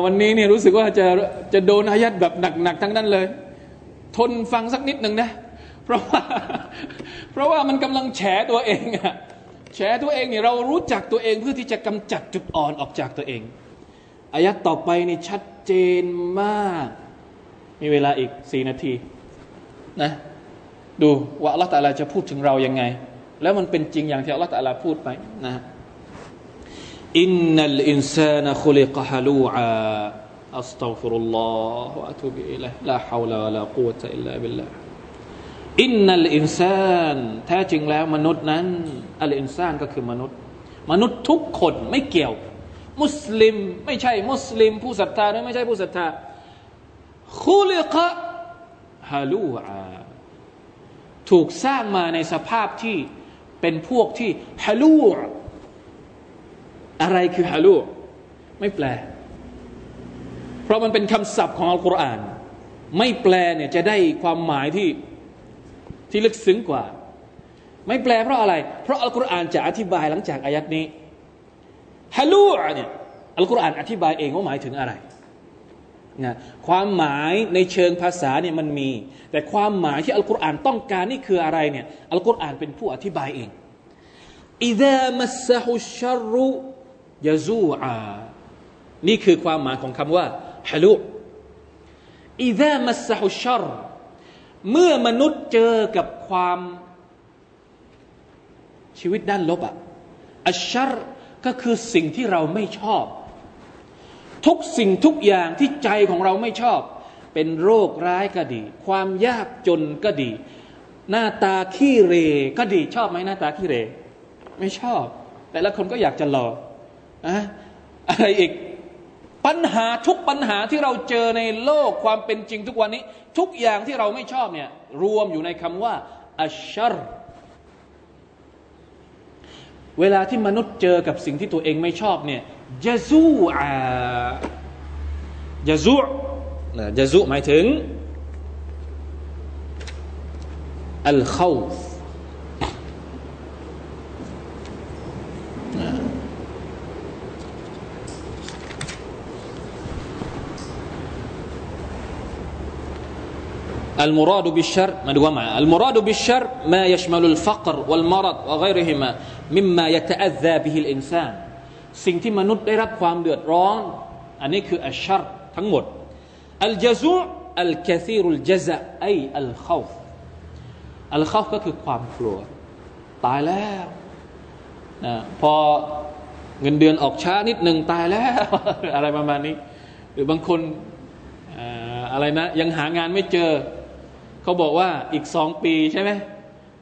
วันนี้เนี่ยรู้สึกว่าจะจะโดนอายัดแบบหนักๆทั้งนั้นเลย ทนฟังสักนิดหนึ่งนะ เพราะว่าเพราะว่ามันกำลังแฉตัวเองอะแฉตัวเองเนี่ยเรารู้จักตัวเองเพื่อที่จะกำจัดจุดอ่อนออกจากตัวเองอายัดต่อไปนี่ชัดเจนมาก มีเวลาอีกสี่นาทีนะดูว่าอัลลอฮฺตะลาจะพูดถึงเรายังไง แล้วมันเป็นจริงอย่างที่อัลลอฮฺ تعالى พูดไปนะ إن الإنسان خلق هلوعا أستغفر الله وأتوب إليه لا حول ولا قوة إلا بالله إن الإنسان แท้จริงแล้วมนุษย์นั้น الإنسان ก็คือมนุษย์ มนุษย์ทุกคนไม่เกี่ยว มุสลิมไม่ใช่มุสลิม ผู้ศรัทธาหรือไม่ใช่ผู้ศรัทธา خلقฮาลูอาถูกสร้างมาในสภาพที่เป็นพวกที่ฮาลูอ อะไรคือฮาลูไม่แปล เพราะมันเป็นคำศัพท์ของอัลกุรอาน ไม่แปลเนี่ยจะได้ความหมายที่ที่ลึกซึ้งกว่า ไม่แปลเพราะอะไร เพราะอัลกุรอานจะอธิบายหลังจากอายัดนี้ฮาลูเนี่ยอัลกุรอานอธิบายเองว่าหมายถึงอะไรนะความหมายในเชิงภาษาเนี่ยมันมี แต่ความหมายที่อัลกุรอานต้องการนี่คืออะไรเนี่ยอัลกุรอานเป็นผู้อธิบายเองอิดามัสฮุชรุ ยาซูอานี่คือความหมายของคำว่าฮาลูอิดามัสฮุชรเมื่อมนุษย์เจอกับความชีวิตด้านลบอะอัชชรก็คือสิ่งที่เราไม่ชอบ ทุกสิ่งทุกอย่างที่ใจของเราไม่ชอบ เป็นโรคร้ายก็ดี ความยากจนก็ดี หน้าตาขี้เรก็ดีชอบไหมหน้าตาขี้เร ไม่ชอบ แต่ละคนก็อยากจะหล่อ อะอะไรอีกปัญหาทุกปัญหาที่เราเจอในโลกความเป็นจริงทุกวันนี้ ทุกอย่างที่เราไม่ชอบเนี่ยรวมอยู่ในคำว่าอัชชรเวลาที่มนุษย์เจอกับสิ่งที่ตัวเองไม่ชอบเนี่ยยะซูอาจะซูนะจะซูหมายถึงอัลขา อัลมุรอดุบิชัรมาดูว่ามาอัลมุรอดุบิชัรما يشمل الفقر والمرض وغيرهما مما يتأذى به الإنسان สิ่งที่มนุษย์ได้รับความเดือดร้อน อันนี้คือ الشر ทั้งหมด الجزوع الكثير الجزع أي الخوف الخوف ก็คือความกลัว ตายแล้วนะพอเงินเดือนออกช้านิดหนึ่งตายแล้ว อะไรประมาณนี้ หรือบางคนอะไรนะ ยังหางานไม่เจอ เขาบอกว่าอีกสองปีใช่ไหม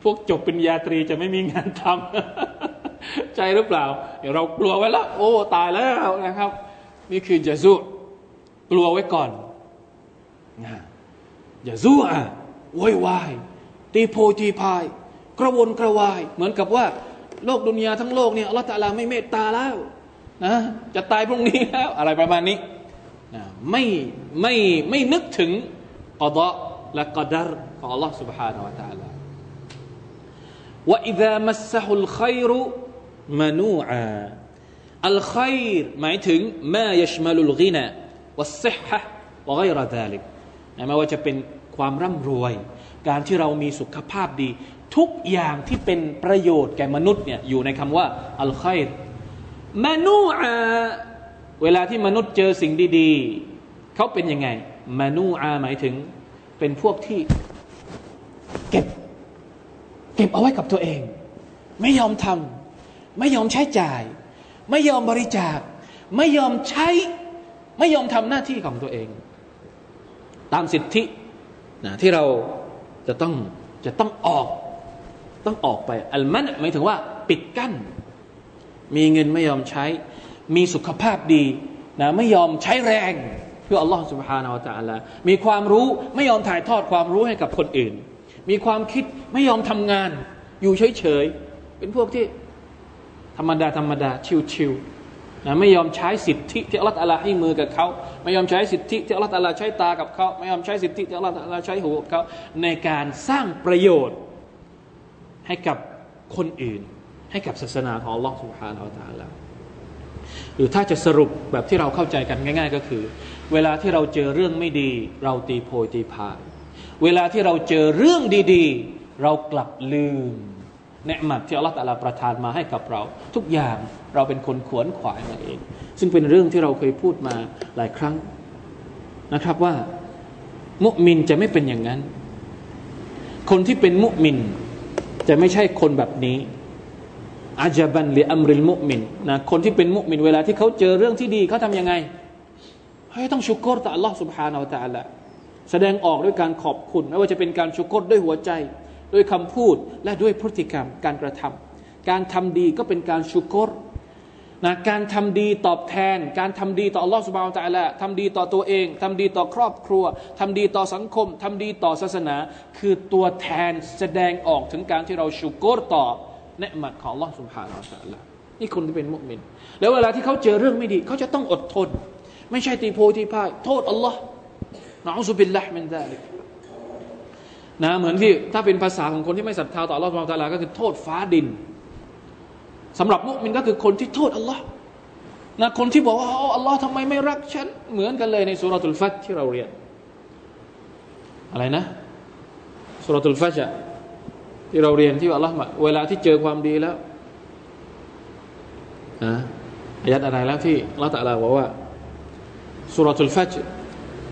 พวกจบปริญญาตรีจะไม่มีงานทำ ใจหรือเปล่า เดี๋ยวเรากลัวไว้แล้ว โอ้ ตายแล้วนะครับ นี่คือจะสู้กลัวไว้ก่อนนะอย่าสู้อะวอยวายตีโพตีพาย กระวนกระวาย เหมือนกับว่า โลกดุนยาทั้งโลกเนี่ยอัลลอฮฺตาลาไม่เมตตาแล้วนะจะตายพรุ่งนี้แล้ว อะไรประมาณนี้นะไม่ไม่ไม่นึกถึงกอดะ และกดรของ Allah سبحانه และ تعالى ว่า إذا مسه الخير منوعا อัลขัยรหมายถึงมายัชมาลุลกินะวัสซิฮะวะไกรดาลิกไม่ว่าจะเป็นความร่ำรวย การที่เรามีสุขภาพดี ทุกอย่างที่เป็นประโยชน์แก่มนุษย์เนี่ยอยู่ในคำว่าอัลขัยรมานูอาเวลาที่มนุษย์เจอสิ่งดีๆ เขาเป็นยังไงมานูอาหมายถึง เป็นพวกที่เก็บ เก็บเอาไว้กับตัวเอง ไม่ยอมทำไม่ยอมใช้จ่าย ไม่ยอมบริจาค ไม่ยอมใช้ ไม่ยอมทำหน้าที่ของตัวเอง ตามสิทธินะที่เราจะต้องจะต้องออก ต้องออกไป อัลมันหมายถึงว่า ปิดกั้น มีเงินไม่ยอมใช้ มีสุขภาพดีนะไม่ยอมใช้แรง พื่ออัลลอฮ์ سبحانه และ تعالى มีความรู้ไม่ยอมถ่ายทอดความรู้ให้กับคนอื่น มีความคิดไม่ยอมทำงาน อยู่เฉยๆ เป็นพวกที่ธรรมดาธรรมดาชิวๆนะไม่ยอมใช้สิทธิที่อัลลอฮ์ตะลาให้มือกับเขา ไม่ยอมใช้สิทธิที่อัลลอฮ์ตะลาใช้ตากับเขา ไม่ยอมใช้สิทธิที่อัลลอฮ์ตะลาใช้หูกับเขาในการสร้างประโยชน์ให้กับคนอื่น ให้กับศาสนาของอัลลอฮ์ سبحانه และ تعالى หรือถ้าจะสรุปแบบที่เราเข้าใจกันง่าย ๆ ก็คือ เวลาที่เราเจอเรื่องไม่ดี เราตีโพยตีพาย เวลาที่เราเจอเรื่องดีๆ เรากลับลืมเนืมัดที่อัลลอฮฺตะลาประทานมาให้กับเรา ทุกอย่างเราเป็นคนขวนขวายมาเอง ซึ่งเป็นเรื่องที่เราเคยพูดมาหลายครั้งนะครับว่า มุมินจะไม่เป็นอย่างนั้น คนที่เป็นมุมินจะไม่ใช่คนแบบนี้ อาจบันหรืออัมริลมุมินนะคนที่เป็นมุมิน เวลาที่เขาเจอเรื่องที่ดีเขาทำยังไงให้ต้องชุกรต่อ Allah سبحانه และ تعالى แสดงออกด้วยการขอบคุณ ไม่ว่าจะเป็นการชุกรด้วยหัวใจ ด้วยคำพูดและด้วยพฤติกรรมการกระทำการทำดีก็เป็นการชุกรนะการทำดีตอบแทน การทำดีต่ออัลลอฮฺสุบานตะละทำดีต่อตัวเอง ทำดีต่อครอบครัว ทำดีต่อสังคม ทำดีต่อศาสนา คือตัวแทนแสดงออกถึงการที่เราชุกรต่อ เนืหมัดของลอสุบฮานาตะละนี่คนที่เป็นมุสลิมแล้วเวลาที่เขาเจอเรื่องไม่ดี เขาจะต้องอดทน ไม่ใช่ตีโพตีพ่าย โทษอัลลอฮ์นะอุบิลละมินซาลิกนะเหมือนที่ถ้าเป็นภาษาของคนที่ไม่ศรัทธาต่อลอสุบฮานาตะละก็คือโทษฟ้าดินสำหรับมุสลิมก็คือคนที่โทษอัลลอฮ์นะคนที่บอกว่าอัลลอฮ์ทำไมไม่รักฉัน เหมือนกันเลยในสุรทูลฟัตที่เราเรียนอะไรนะสุรทูลฟัต ที่เราเรียนที่อัลลอฮ์เวลาที่เจอความดีแล้วนะอายัดอะไรแล้วที่ละตะลาบอกว่าสุรทุลฟัจ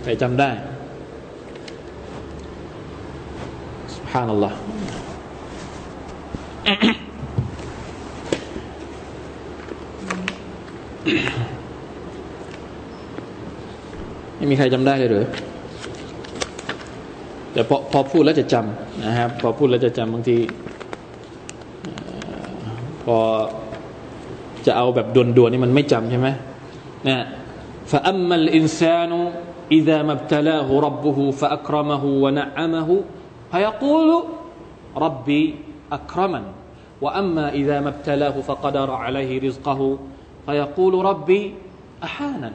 ใครจำได้ سبحان الله ไม่มีใครจำได้เลยหรือ แต่พอพอพูดแล้วจะจำนะครับ พอพูดแล้วจะจำบางทีพอจะเอาแบบด่วนๆนี่มันไม่จำใช่ไหมนะ فأما الإنسان إذا ما ابتلاه ربه فأكرمه ونعمه فيقول ربي أكرمن وأما إذا ما ابتلاه فقدر عليه رزقه فيقول ربي أحانا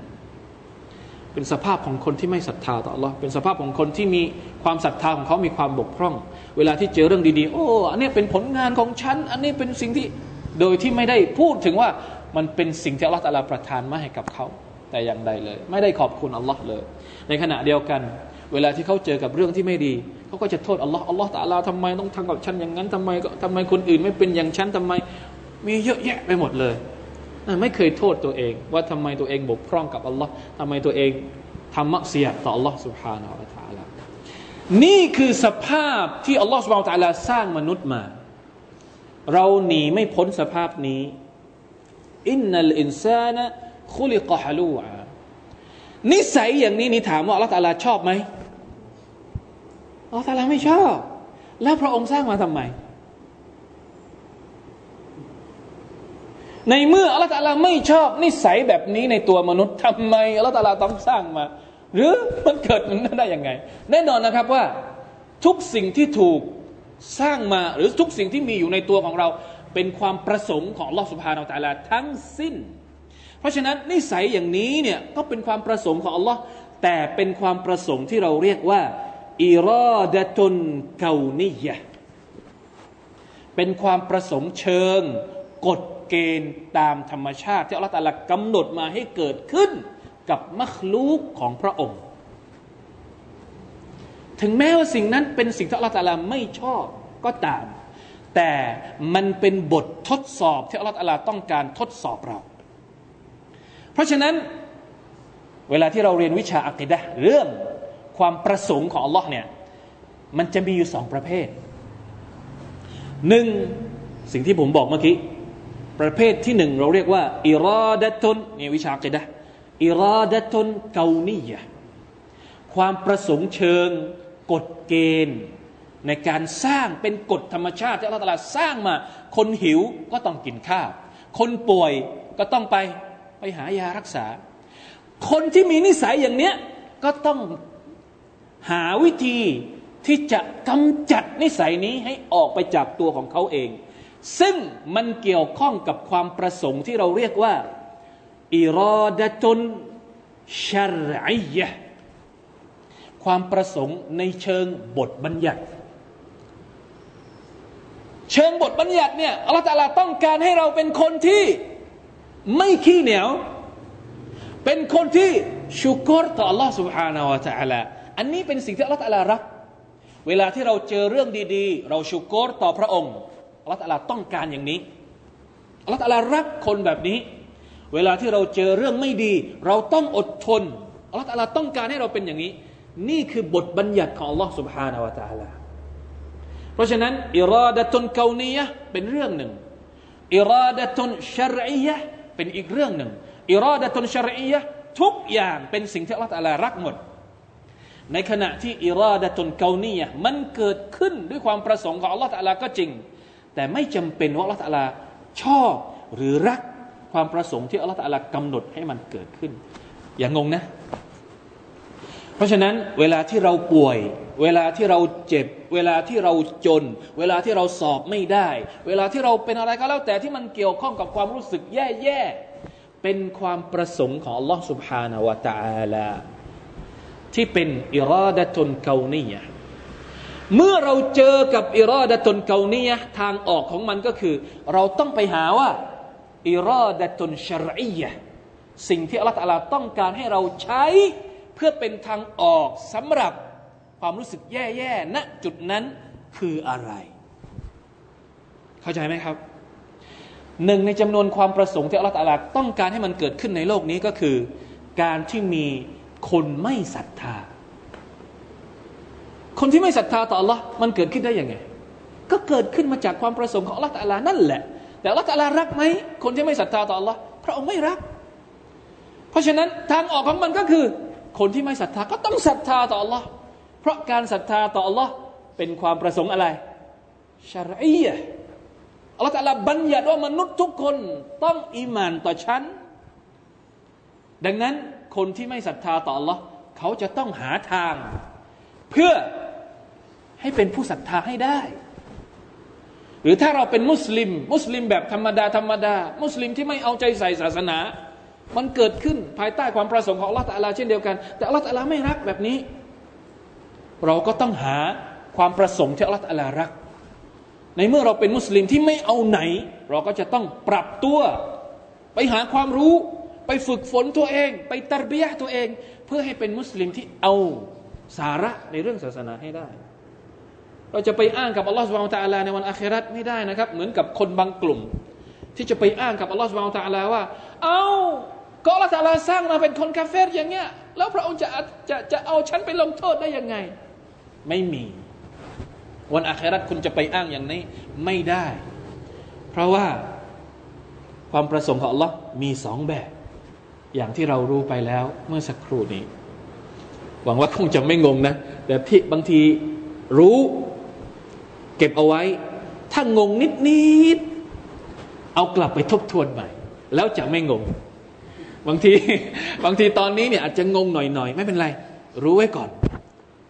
เป็นสภาพของคนที่ไม่ศรัทธาต่อ Allah เป็นสภาพของคนที่มีความศรัทธาของเขามีความบกพร่อง เวลาที่เจอเรื่องดีๆ โอ้ อันนี้เป็นผลงานของฉัน อันนี้เป็นสิ่งที่โดยที่ไม่ได้พูดถึงว่ามันเป็นสิ่งที่อัลลอฮฺตาลาประทานมาให้กับเขา แต่อย่างใดเลย ไม่ได้ขอบคุณอัลลอฮ์เลย ในขณะเดียวกัน เวลาที่เขาเจอกับเรื่องที่ไม่ดี เขาก็จะโทษอัลลอฮ์อัลลอฮ์ตาลาทำไมต้องทำกับฉันอย่างนั้นทำไมทำไมคนอื่นไม่เป็นอย่างฉันทำไม มีเยอะแยะไปหมดเลย ไม่เคยโทษตัวเอง ว่าทำไมตัวเองบกพร่องกับอัลลอฮ์ทำไมตัวเองทำมักเสียต่ออัลลอฮ์สุบฮานาอัลลอฮ์นี่คือสภาพที่อัลลอฮ์สุบฮานาอัลลอฮ์สร้างมนุษย์มา เราหนีไม่พ้นสภาพนี้อินนัลอินซานะคุลิกะฮลูอานิสัยอย่างนี้นี่ถามว่าอัลลอฮ์ตาลาชอบไหมอัลลอฮ์ตาลาไม่ชอบ แล้วพระองค์สร้างมาทำไม ในเมื่ออัลลอฮฺตาลาไม่ชอบนิสัยแบบนี้ในตัวมนุษย์ทำไมอัลลอฮฺตาลาต้องสร้างมา หรือมันเกิดมันได้ยังไง แน่นอนนะครับว่าทุกสิ่งที่ถูกสร้างมาหรือทุกสิ่งที่มีอยู่ในตัวของเรา เป็นความประสงค์ของลลอฮฺสุบฮานาอัลลอฮฺทั้งสิ้น เพราะฉะนั้นนิสัยอย่างนี้เนี่ยก็เป็นความประสงค์ของอัลลอฮ์แต่เป็นความประสงค์ที่เราเรียกว่าอิรอดะตุนเกานิยะเป็นความประสงค์เชิงกฎ เกณฑ์ตามธรรมชาติที่อัลลอฮฺตาลากำหนดมาให้เกิดขึ้นกับมัคลูกของพระองค์ ถึงแม้ว่าสิ่งนั้นเป็นสิ่งที่อัลลอฮฺตาลาไม่ชอบก็ตาม แต่มันเป็นบททดสอบที่อัลลอฮฺตาลาต้องการทดสอบเรา เพราะฉะนั้นเวลาที่เราเรียนวิชาอักิดะเรื่องความประสงค์ของอัลลอฮ์เนี่ยมันจะมีอยู่สองประเภทหนึ่งสิ่งที่ผมบอกเมื่อกี้ ประเภทที่หนึ่งเราเรียกว่าอิรอดะตุนนี่วิชากิดะอิรอดะตุนเกานียความประสงค์เชิงกฎเกณฑ์ ในการสร้างเป็นกฎธรรมชาติที่อัลลอฮฺสร้างมา คนหิวก็ต้องกินข้าว คนป่วยก็ต้องไปไปหายารักษา คนที่มีนิสัยอย่างเนี้ยก็ต้องหาวิธีที่จะกำจัดนิสัยนี้ให้ออกไปจากตัวของเขาเอง ซึ่งมันเกี่ยวข้องกับความประสงค์ที่เราเรียกว่าอิรอดะตุนชรอยยะความประสงค์ในเชิงบทบัญญัติ เชิงบทบัญญัติเนี่ยอัลลอฮฺตาลาต้องการให้เราเป็นคนที่ไม่ขี้เหนียว เป็นคนที่ชุกรต่อ Allah سبحانه และ تعالى อันนี้เป็นสิ่งที่อัลลอฮฺตาลารัก เวลาที่เราเจอเรื่องดีๆ เราชุกรต่อพระองค์ อัลลอฮฺตาลาต้องการอย่างนี้อัลลอฮฺตาลารักคนแบบนี้ เวลาที่เราเจอเรื่องไม่ดี เราต้องอดทนอัลลอฮฺตาลาต้องการให้เราเป็นอย่างนี้ นี่คือบทบัญญัติของอัลลอฮฺ سبحانه และ تعالى เพราะฉะนั้นอิราดะตุนเกานียะเป็นเรื่องหนึ่งอิราดะตุนชรียะเป็นอีกเรื่องหนึ่งอิราดะตุนชรียะทุกอย่างเป็นสิ่งที่อัลลอฮฺตาลารักหมด ในขณะที่อิราดะตุนเกานียมันเกิดขึ้นด้วยความประสงค์ของอัลลอฮฺตะลาก็จริง แต่ไม่จำเป็นว่าอัลลอฮฺตะลชอบหรือรักความประสงค์ที่อัลลอฮฺตะลกำหนดให้มันเกิดขึ้น อย่างงนะ เพราะฉะนั้นเวลาที่เราป่วย เวลาที่เราเจ็บ เวลาที่เราจน เวลาที่เราสอบไม่ได้ เวลาที่เราเป็นอะไรก็แล้วแต่ที่มันเกี่ยวข้องกับความรู้สึกแย่ๆเป็นความประสงค์ของอัลลอฮฺ سبحانه และ تعالى ที่เป็นอิรอดะตุนเกาเนียะ เมื่อเราเจอกับอิราดะตนเกานียทางออกของมันก็คือ เราต้องไปหาว่าอิราดะตนชรียสิ่งที่อัลลอฮฺต้องการให้เราใช้เพื่อเป็นทางออกสำหรับความรู้สึกแย่ๆณจุดนั้นคืออะไร เข้าใจไหมครับหนึ่งในจำนวนความประสงค์ที่อัลลอฮฺต้องการให้มันเกิดขึ้นในโลกนี้ก็คือ การที่มีคนไม่ศรัทธา คนที่ไม่ศรัทธาต่อ Allah มันเกิดขึ้นได้ยังไง ก็เกิดขึ้นมาจากความประสงค์ของ Allah ตาลานั่นแหละ แต่ Allah ตาลารักไหมคนที่ไม่ศรัทธาต่อ Allah พระองค์ไม่รัก เพราะฉะนั้นทางออกของมันก็คือ คนที่ไม่ศรัทธาก็ต้องศรัทธาต่อ Allah เพราะการศรัทธาต่อ Allah เป็นความประสงค์อะไรชารียะอัลลอฮฺตาลาบัญญัติว่ามนุษย์ทุกคนต้องอิมานต่อฉัน ดังนั้นคนที่ไม่ศรัทธาต่อ Allah เขาจะต้องหาทาง เพื่อ ให้เป็นผู้ศรัทธาให้ได้ หรือถ้าเราเป็นมุสลิม มุสลิมแบบธรรมดาธรรมดา มุสลิมที่ไม่เอาใจใส่ศาสนา มันเกิดขึ้นภายใต้ความประสงค์ของอัลลอฮฺตะลาเช่นเดียวกัน แต่อัลลอฮฺตะลาไม่รักแบบนี้ เราก็ต้องหาความประสงค์ที่อัลลอฮฺตะลารัก ในเมื่อเราเป็นมุสลิมที่ไม่เอาไหน เราก็จะต้องปรับตัว ไปหาความรู้ไปฝึกฝนตัวเอง ไปตรบียตัวเอง เพื่อให้เป็นมุสลิมที่เอาสาระในเรื่องศาสนาให้ได้ เราจะไปอ้างกับอัลลอฮฺสุบานตะลาในวันอาคราตไม่ได้นะครับ เหมือนกับคนบางกลุ่ม ที่จะไปอ้างกับอัลลอฮฺสุบานตะลาว่า เอาก็อัลลอฮฺตะลาสร้างมาเป็นคนกาเฟรอย่างเงี้ยแล้วพระองค์จะจะจะเอาฉันไปลงโทษได้ยังไง ไม่มี วันอาคราตคุณจะไปอ้างอย่างนี้ไม่ได้ เพราะว่าความประสงค์ของอัลลอฮ์มีสองแบบ อย่างที่เรารู้ไปแล้วเมื่อสักครู่นี้ หวังว่าคงจะไม่งงนะ แต่ที่บางทีรู้ เก็บเอาไว้ ถ้างงนิดนิดเอากลับไปทบทวนใหม่ แล้วจะไม่งง บางทีบางทีตอนนี้เนี่ยอาจจะงงหน่อยๆ ไม่เป็นไร รู้ไว้ก่อน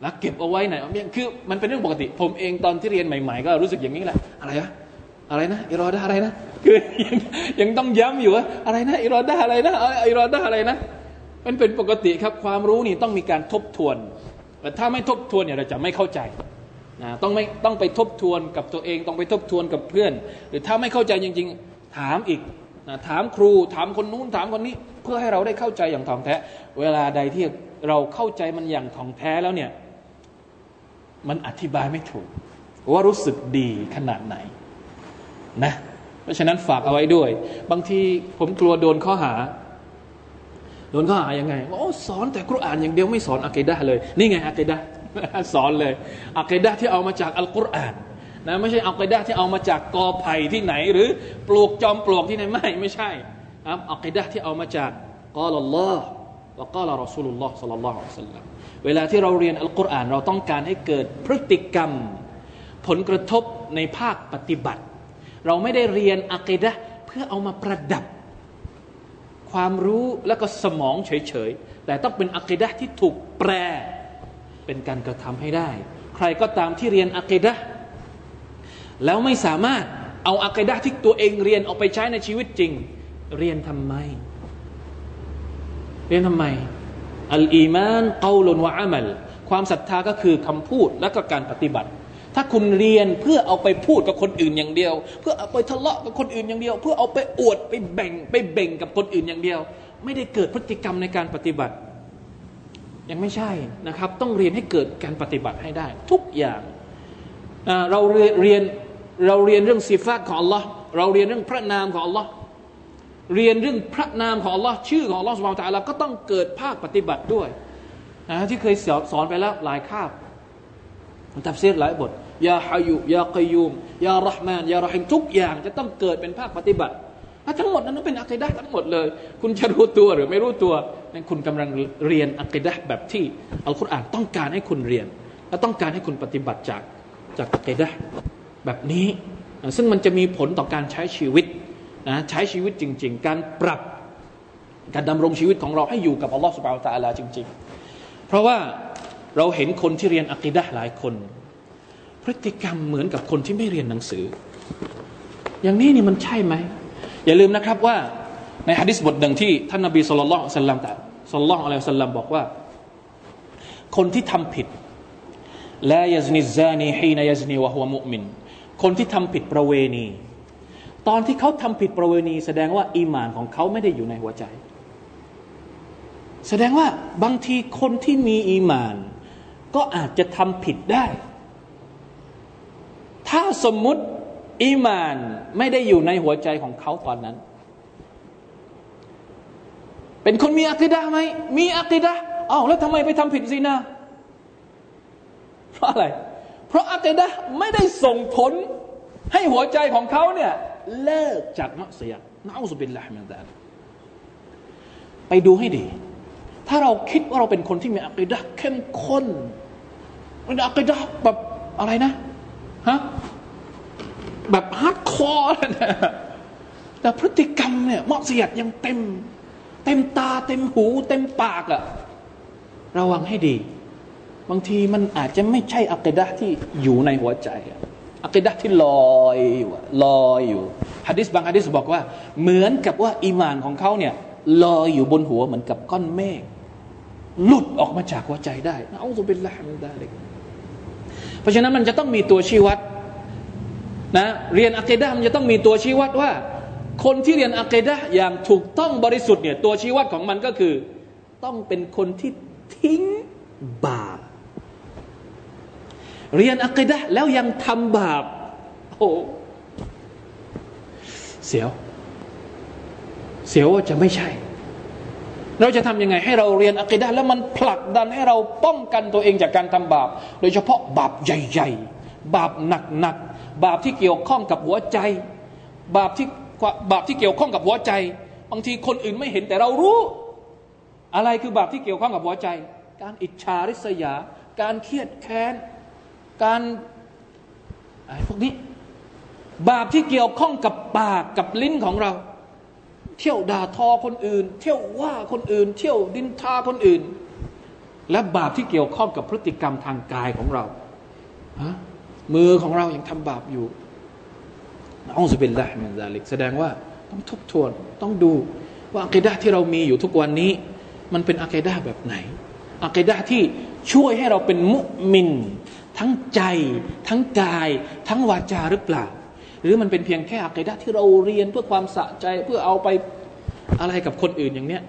แล้วเก็บเอาไว้ไหนคือมันเป็นเรื่องปกติ ผมเองตอนที่เรียนใหม่ ๆ ก็รู้สึกอย่างนี้แหละ อะไรวะอะไรนะอิรอดาอะไรนะคือยังยังต้องย้ำอยู่ว่าอะไรนะอิรอดาอะไรนะอิรอดาอะไรนะ มันเป็นปกติครับความรู้นี่ต้องมีการทบทวนแต่ถ้าไม่ทบทวนเนี่ยเราจะไม่เข้าใจ นะต้องไม่ต้องไปทบทวนกับตัวเอง ต้องไปทบทวนกับเพื่อน หรือถ้าไม่เข้าใจจริง ๆ ถามอีกนะถามครูถามคนนู้นถามคนนี้ เพื่อให้เราได้เข้าใจอย่างท่องแท้ เวลาใดที่เราเข้าใจมันอย่างท่องแท้แล้วเนี่ยมันอธิบายไม่ถูก ว่ารู้สึกดีขนาดไหนนะเพราะฉะนั้นฝากเอาไว้ด้วย บางทีผมกลัวโดนข้อหา โดนข้อหายังไงว่าโอ้สอนแต่กุรอานอย่างเดียวไม่สอนอะกิดะเลย นี่ไงอะกิดะ สอนเลยอะกิดะที่เอามาจากอัลกุรอานนะไม่ใช่อะกิดะที่เอามาจากกอไผ่ที่ไหน หรือปลูกจอมปลวกที่ไหนไม่ไม่ใช่ครับอะกิดะที่เอามาจากกอลลอฮ์และกาลรอสูลุลลอฮ์สัลลัลลอฮุอะลัยฮิสัลลัมเวลาที่เราเรียนอัลกุรอานเราต้องการให้เกิดพฤติกรรม ผลกระทบในภาคปฏิบัติ เราไม่ได้เรียนอะกิดะเพื่อเอามาประดับ ความรู้แล้วก็สมองเฉยๆแต่ต้องเป็นอะกิดะที่ถูกแปล เป็นการกระทำให้ได้ ใครก็ตามที่เรียนอะกิดะแล้วไม่สามารถเอาอะกิดะที่ตัวเองเรียนออกไปใช้ในชีวิตจริง เรียนทำไม เรียนทำไมอัลอีมานกาลุนวะอามัลความศรัทธาก็คือคำพูดและก็การปฏิบัติ ถ้าคุณเรียนเพื่อเอาไปพูดกับคนอื่นอย่างเดียว เพื่อเอาไปทะเลาะกับคนอื่นอย่างเดียว เพื่อเอาไปอวดไปแบ่งไปเบ่งกับคนอื่นอย่างเดียว ไม่ได้เกิดพฤติกรรมในการปฏิบัติ ยังไม่ใช่นะครับ ต้องเรียนให้เกิดการปฏิบัติให้ได้ ทุกอย่างเราเรียนเราเรียนเรื่องสิฟาตของ Allah เราเรียนเรื่องพระนามของ Allah เรียนเรื่องพระนามของ Allah ชื่อของ Allah สุบานตะลาก็ต้องเกิดภาคปฏิบัติด้วยนะที่เคยสอนไปแล้วหลายคาบตัฟซีรหลายบทยาฮายุยากยูมยารหมานยารหิมทุกอย่างจะต้องเกิดเป็นภาคปฏิบัติทั้งหมดนั้นเป็นอัคดะทั้งหมดเลย คุณจะรู้ตัวหรือไม่รู้ตัว นั่นคุณกำลังเรียนอักิดะแบบที่อัลกุรอานต้องการให้คุณเรียน และต้องการให้คุณปฏิบัติจากจากอักิดะแบบนี้ ซึ่งมันจะมีผลต่อการใช้ชีวิตนะใช้ชีวิตจริง ๆ การปรับการดำรงชีวิตของเราให้อยู่กับอัลลอฮฺสุบไบร์ตะลาจริง ๆ เพราะว่าเราเห็นคนที่เรียนอักิดะหลายคน พฤติกรรมเหมือนกับคนที่ไม่เรียนหนังสือ อย่างนี้นี่มันใช่ไหม อย่าลืมนะครับว่าในฮะดิษบทหนึ่งที่ท่านนบีสุลต่านสัลลัม แต่สุลต่านอะลัยสัลลัมบอกว่า คนที่ทำผิดและยซนิซานีฮีนยซนีวะฮุวมุมิน คนที่ทำผิดประเวณี ตอนที่เขาทำผิดประเวณี แสดงว่าอีมานของเขาไม่ได้อยู่ในหัวใจ แสดงว่าบางทีคนที่มีอีมาน ก็อาจจะทำผิดได้ ถ้าสมมุติอีมานไม่ได้อยู่ในหัวใจของเขาตอนนั้น เป็นคนมีอักิดะไหมมีอักิดะอ้าวแล้วทำไมไปทำผิดซินาเพราะอะไร เพราะอักิดะไม่ได้ส่งผลให้หัวใจของเขาเนี่ยเลิกจากนักเสียนะอุสบิลละมินดาไปดูให้ดี ถ้าเราคิดว่าเราเป็นคนที่มีอักิดะเข้มข้นเป็นอะกีดะฮ์แบบอะไรนะฮะแบบ hardcore นะแต่พฤติกรรมเนี่ยมะอ์ซิยัตยังเต็ม เต็มตาเต็มหู เต็มปากอะระวังให้ดี บางทีมันอาจจะไม่ใช่อะกีดะฮ์ที่อยู่ในหัวใจอะกีดะฮ์ที่ลอยอยู่ลอยอยู่ฮะดิษบางฮะดิษบอกว่า เหมือนกับว่าอีมานของเขาเนี่ยลอยอยู่บนหัวเหมือนกับก้อนเมฆหลุดออกมาจากหัวใจได้นะอัลลอฮฺเป็นละมินดาลิกเพราะฉะนั้นมันจะต้องมีตัวชี้วัดนะเรียนอักดะมันจะต้องมีตัวชี้วัดว่า คนที่เรียนอักดะอย่างถูกต้องบริสุทธิ์เนี่ยตัวชี้วัดของมันก็คือ ต้องเป็นคนที่ทิ้งบาป เรียนอักดะแล้วยังทำบาปโอ้เสียว เสียวว่าจะไม่ใช่ เราจะทำยังไง ให้เราเรียนอักดะแล้วมันผลักดันให้เราป้องกันตัวเองจากการทำบาป โดยเฉพาะบาปใหญ่ ๆ บาปหนักๆ บาปที่เกี่ยวข้องกับหัวใจ บาปที่ บาปที่เกี่ยวข้องกับหัวใจ บางทีคนอื่นไม่เห็นแต่เรารู้ อะไรคือบาปที่เกี่ยวข้องกับหัวใจ การอิจฉาริษยา การเครียดแค้น การอะไรพวกนี้ บาปที่เกี่ยวข้องกับปากกับลิ้นของเรา เที่ยวด่าทอคนอื่น เที่ยวว่าคนอื่น เที่ยวดินทาคนอื่น และบาปที่เกี่ยวข้องกับพฤติกรรมทางกายของเราฮะมือของเรายังทำบาปอยู่ อัลลอฮฺเป็นละมินซาลิกแสดงว่าต้องทบทวนต้องดูว่าอัคดะที่เรามีอยู่ทุกวันนี้ มันเป็นอัคดะแบบไหนอัคดะที่ช่วยให้เราเป็นมุมิน ทั้งใจ ทั้งกาย ทั้งวาจาหรือเปล่า หรือมันเป็นเพียงแค่อัคดะที่เราเรียนเพื่อความสะใจเพื่อเอาไปอะไรกับคนอื่นอย่างเนี้ย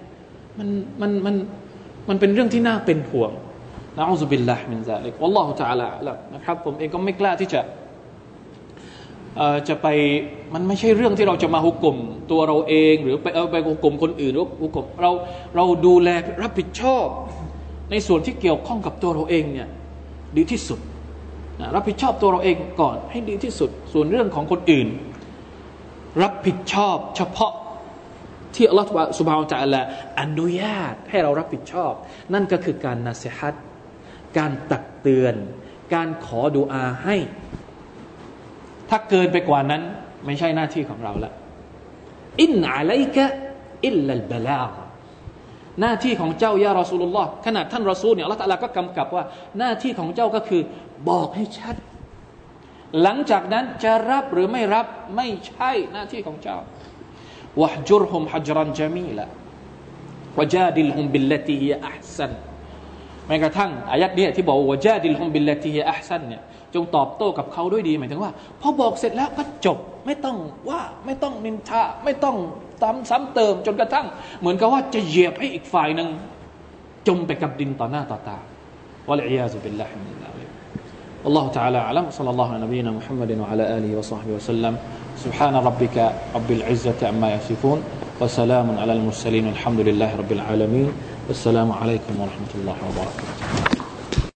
มันมันมันมันเป็นเรื่องที่น่าเป็นห่วงนะอัลลอฮฺบิลละมินซาลิกวัลลอฮฺ تعالى นะครับผมเองก็ไม่กล้าที่จะ จะไปมันไม่ใช่เรื่องที่เราจะมาหุกกลมตัวเราเอง หรือไปเอาไปหุกกลมคนอื่นหรือหุกกลมเราเราดูแลรับผิดชอบ ในส่วนที่เกี่ยวข้องกับตัวเราเองเนี่ยดีที่สุดรับผิดชอบตัวเราเองก่อนให้ดีที่สุด ส่วนเรื่องของคนอื่น รับผิดชอบเฉพาะที่อัลลอฮฺสุบฮานจะละอนุญาตให้เรารับผิดชอบ นั่นก็คือการนาเสฮัตการตักเตือน การขอดุอาให้ ถ้าเกินไปกว่านั้น ไม่ใช่หน้าที่ของเราละإن عليك إلا البلاغหน้าที่ของเจ้าيا رسول اللهขนาดท่านรอซูลเนี่ยอัลลอฮฺก็กำกับว่า หน้าที่ของเจ้าก็คือ บอกให้ชัด หลังจากนั้นจะรับหรือไม่รับไม่ใช่หน้าที่ของเจ้าواهجرهم هجرا جميلا وجادلهم بالتي هي أحسنแม้กระทั่งอายัดนี้ที่บอกว่าوجادلهم بالتي هي أحسنเนี่ย จงตอบโต้กับเขาด้วยดีหมายถึงว่าพอบอกเสร็จแล้วก็จบไม่ต้องว่าไม่ต้องนินทาไม่ต้องซ้ำซ้ำเติมจนกระทั่ง เหมือนกับว่าจะเหยียบให้อีกฝ่ายหนึ่งจมไปกับดินต่อหน้าต่อตาวะลัยยาซุบิลลาฮิมินซาลิก والله تعالى أعلم صلى الله على نبينا محمد وعلى آله وصحبه وسلم سبحان ربك رب العزة عما يصفون وسلام على المرسلين الحمد لله رب العالمين والسلام عليكم ورحمة الله وبركاته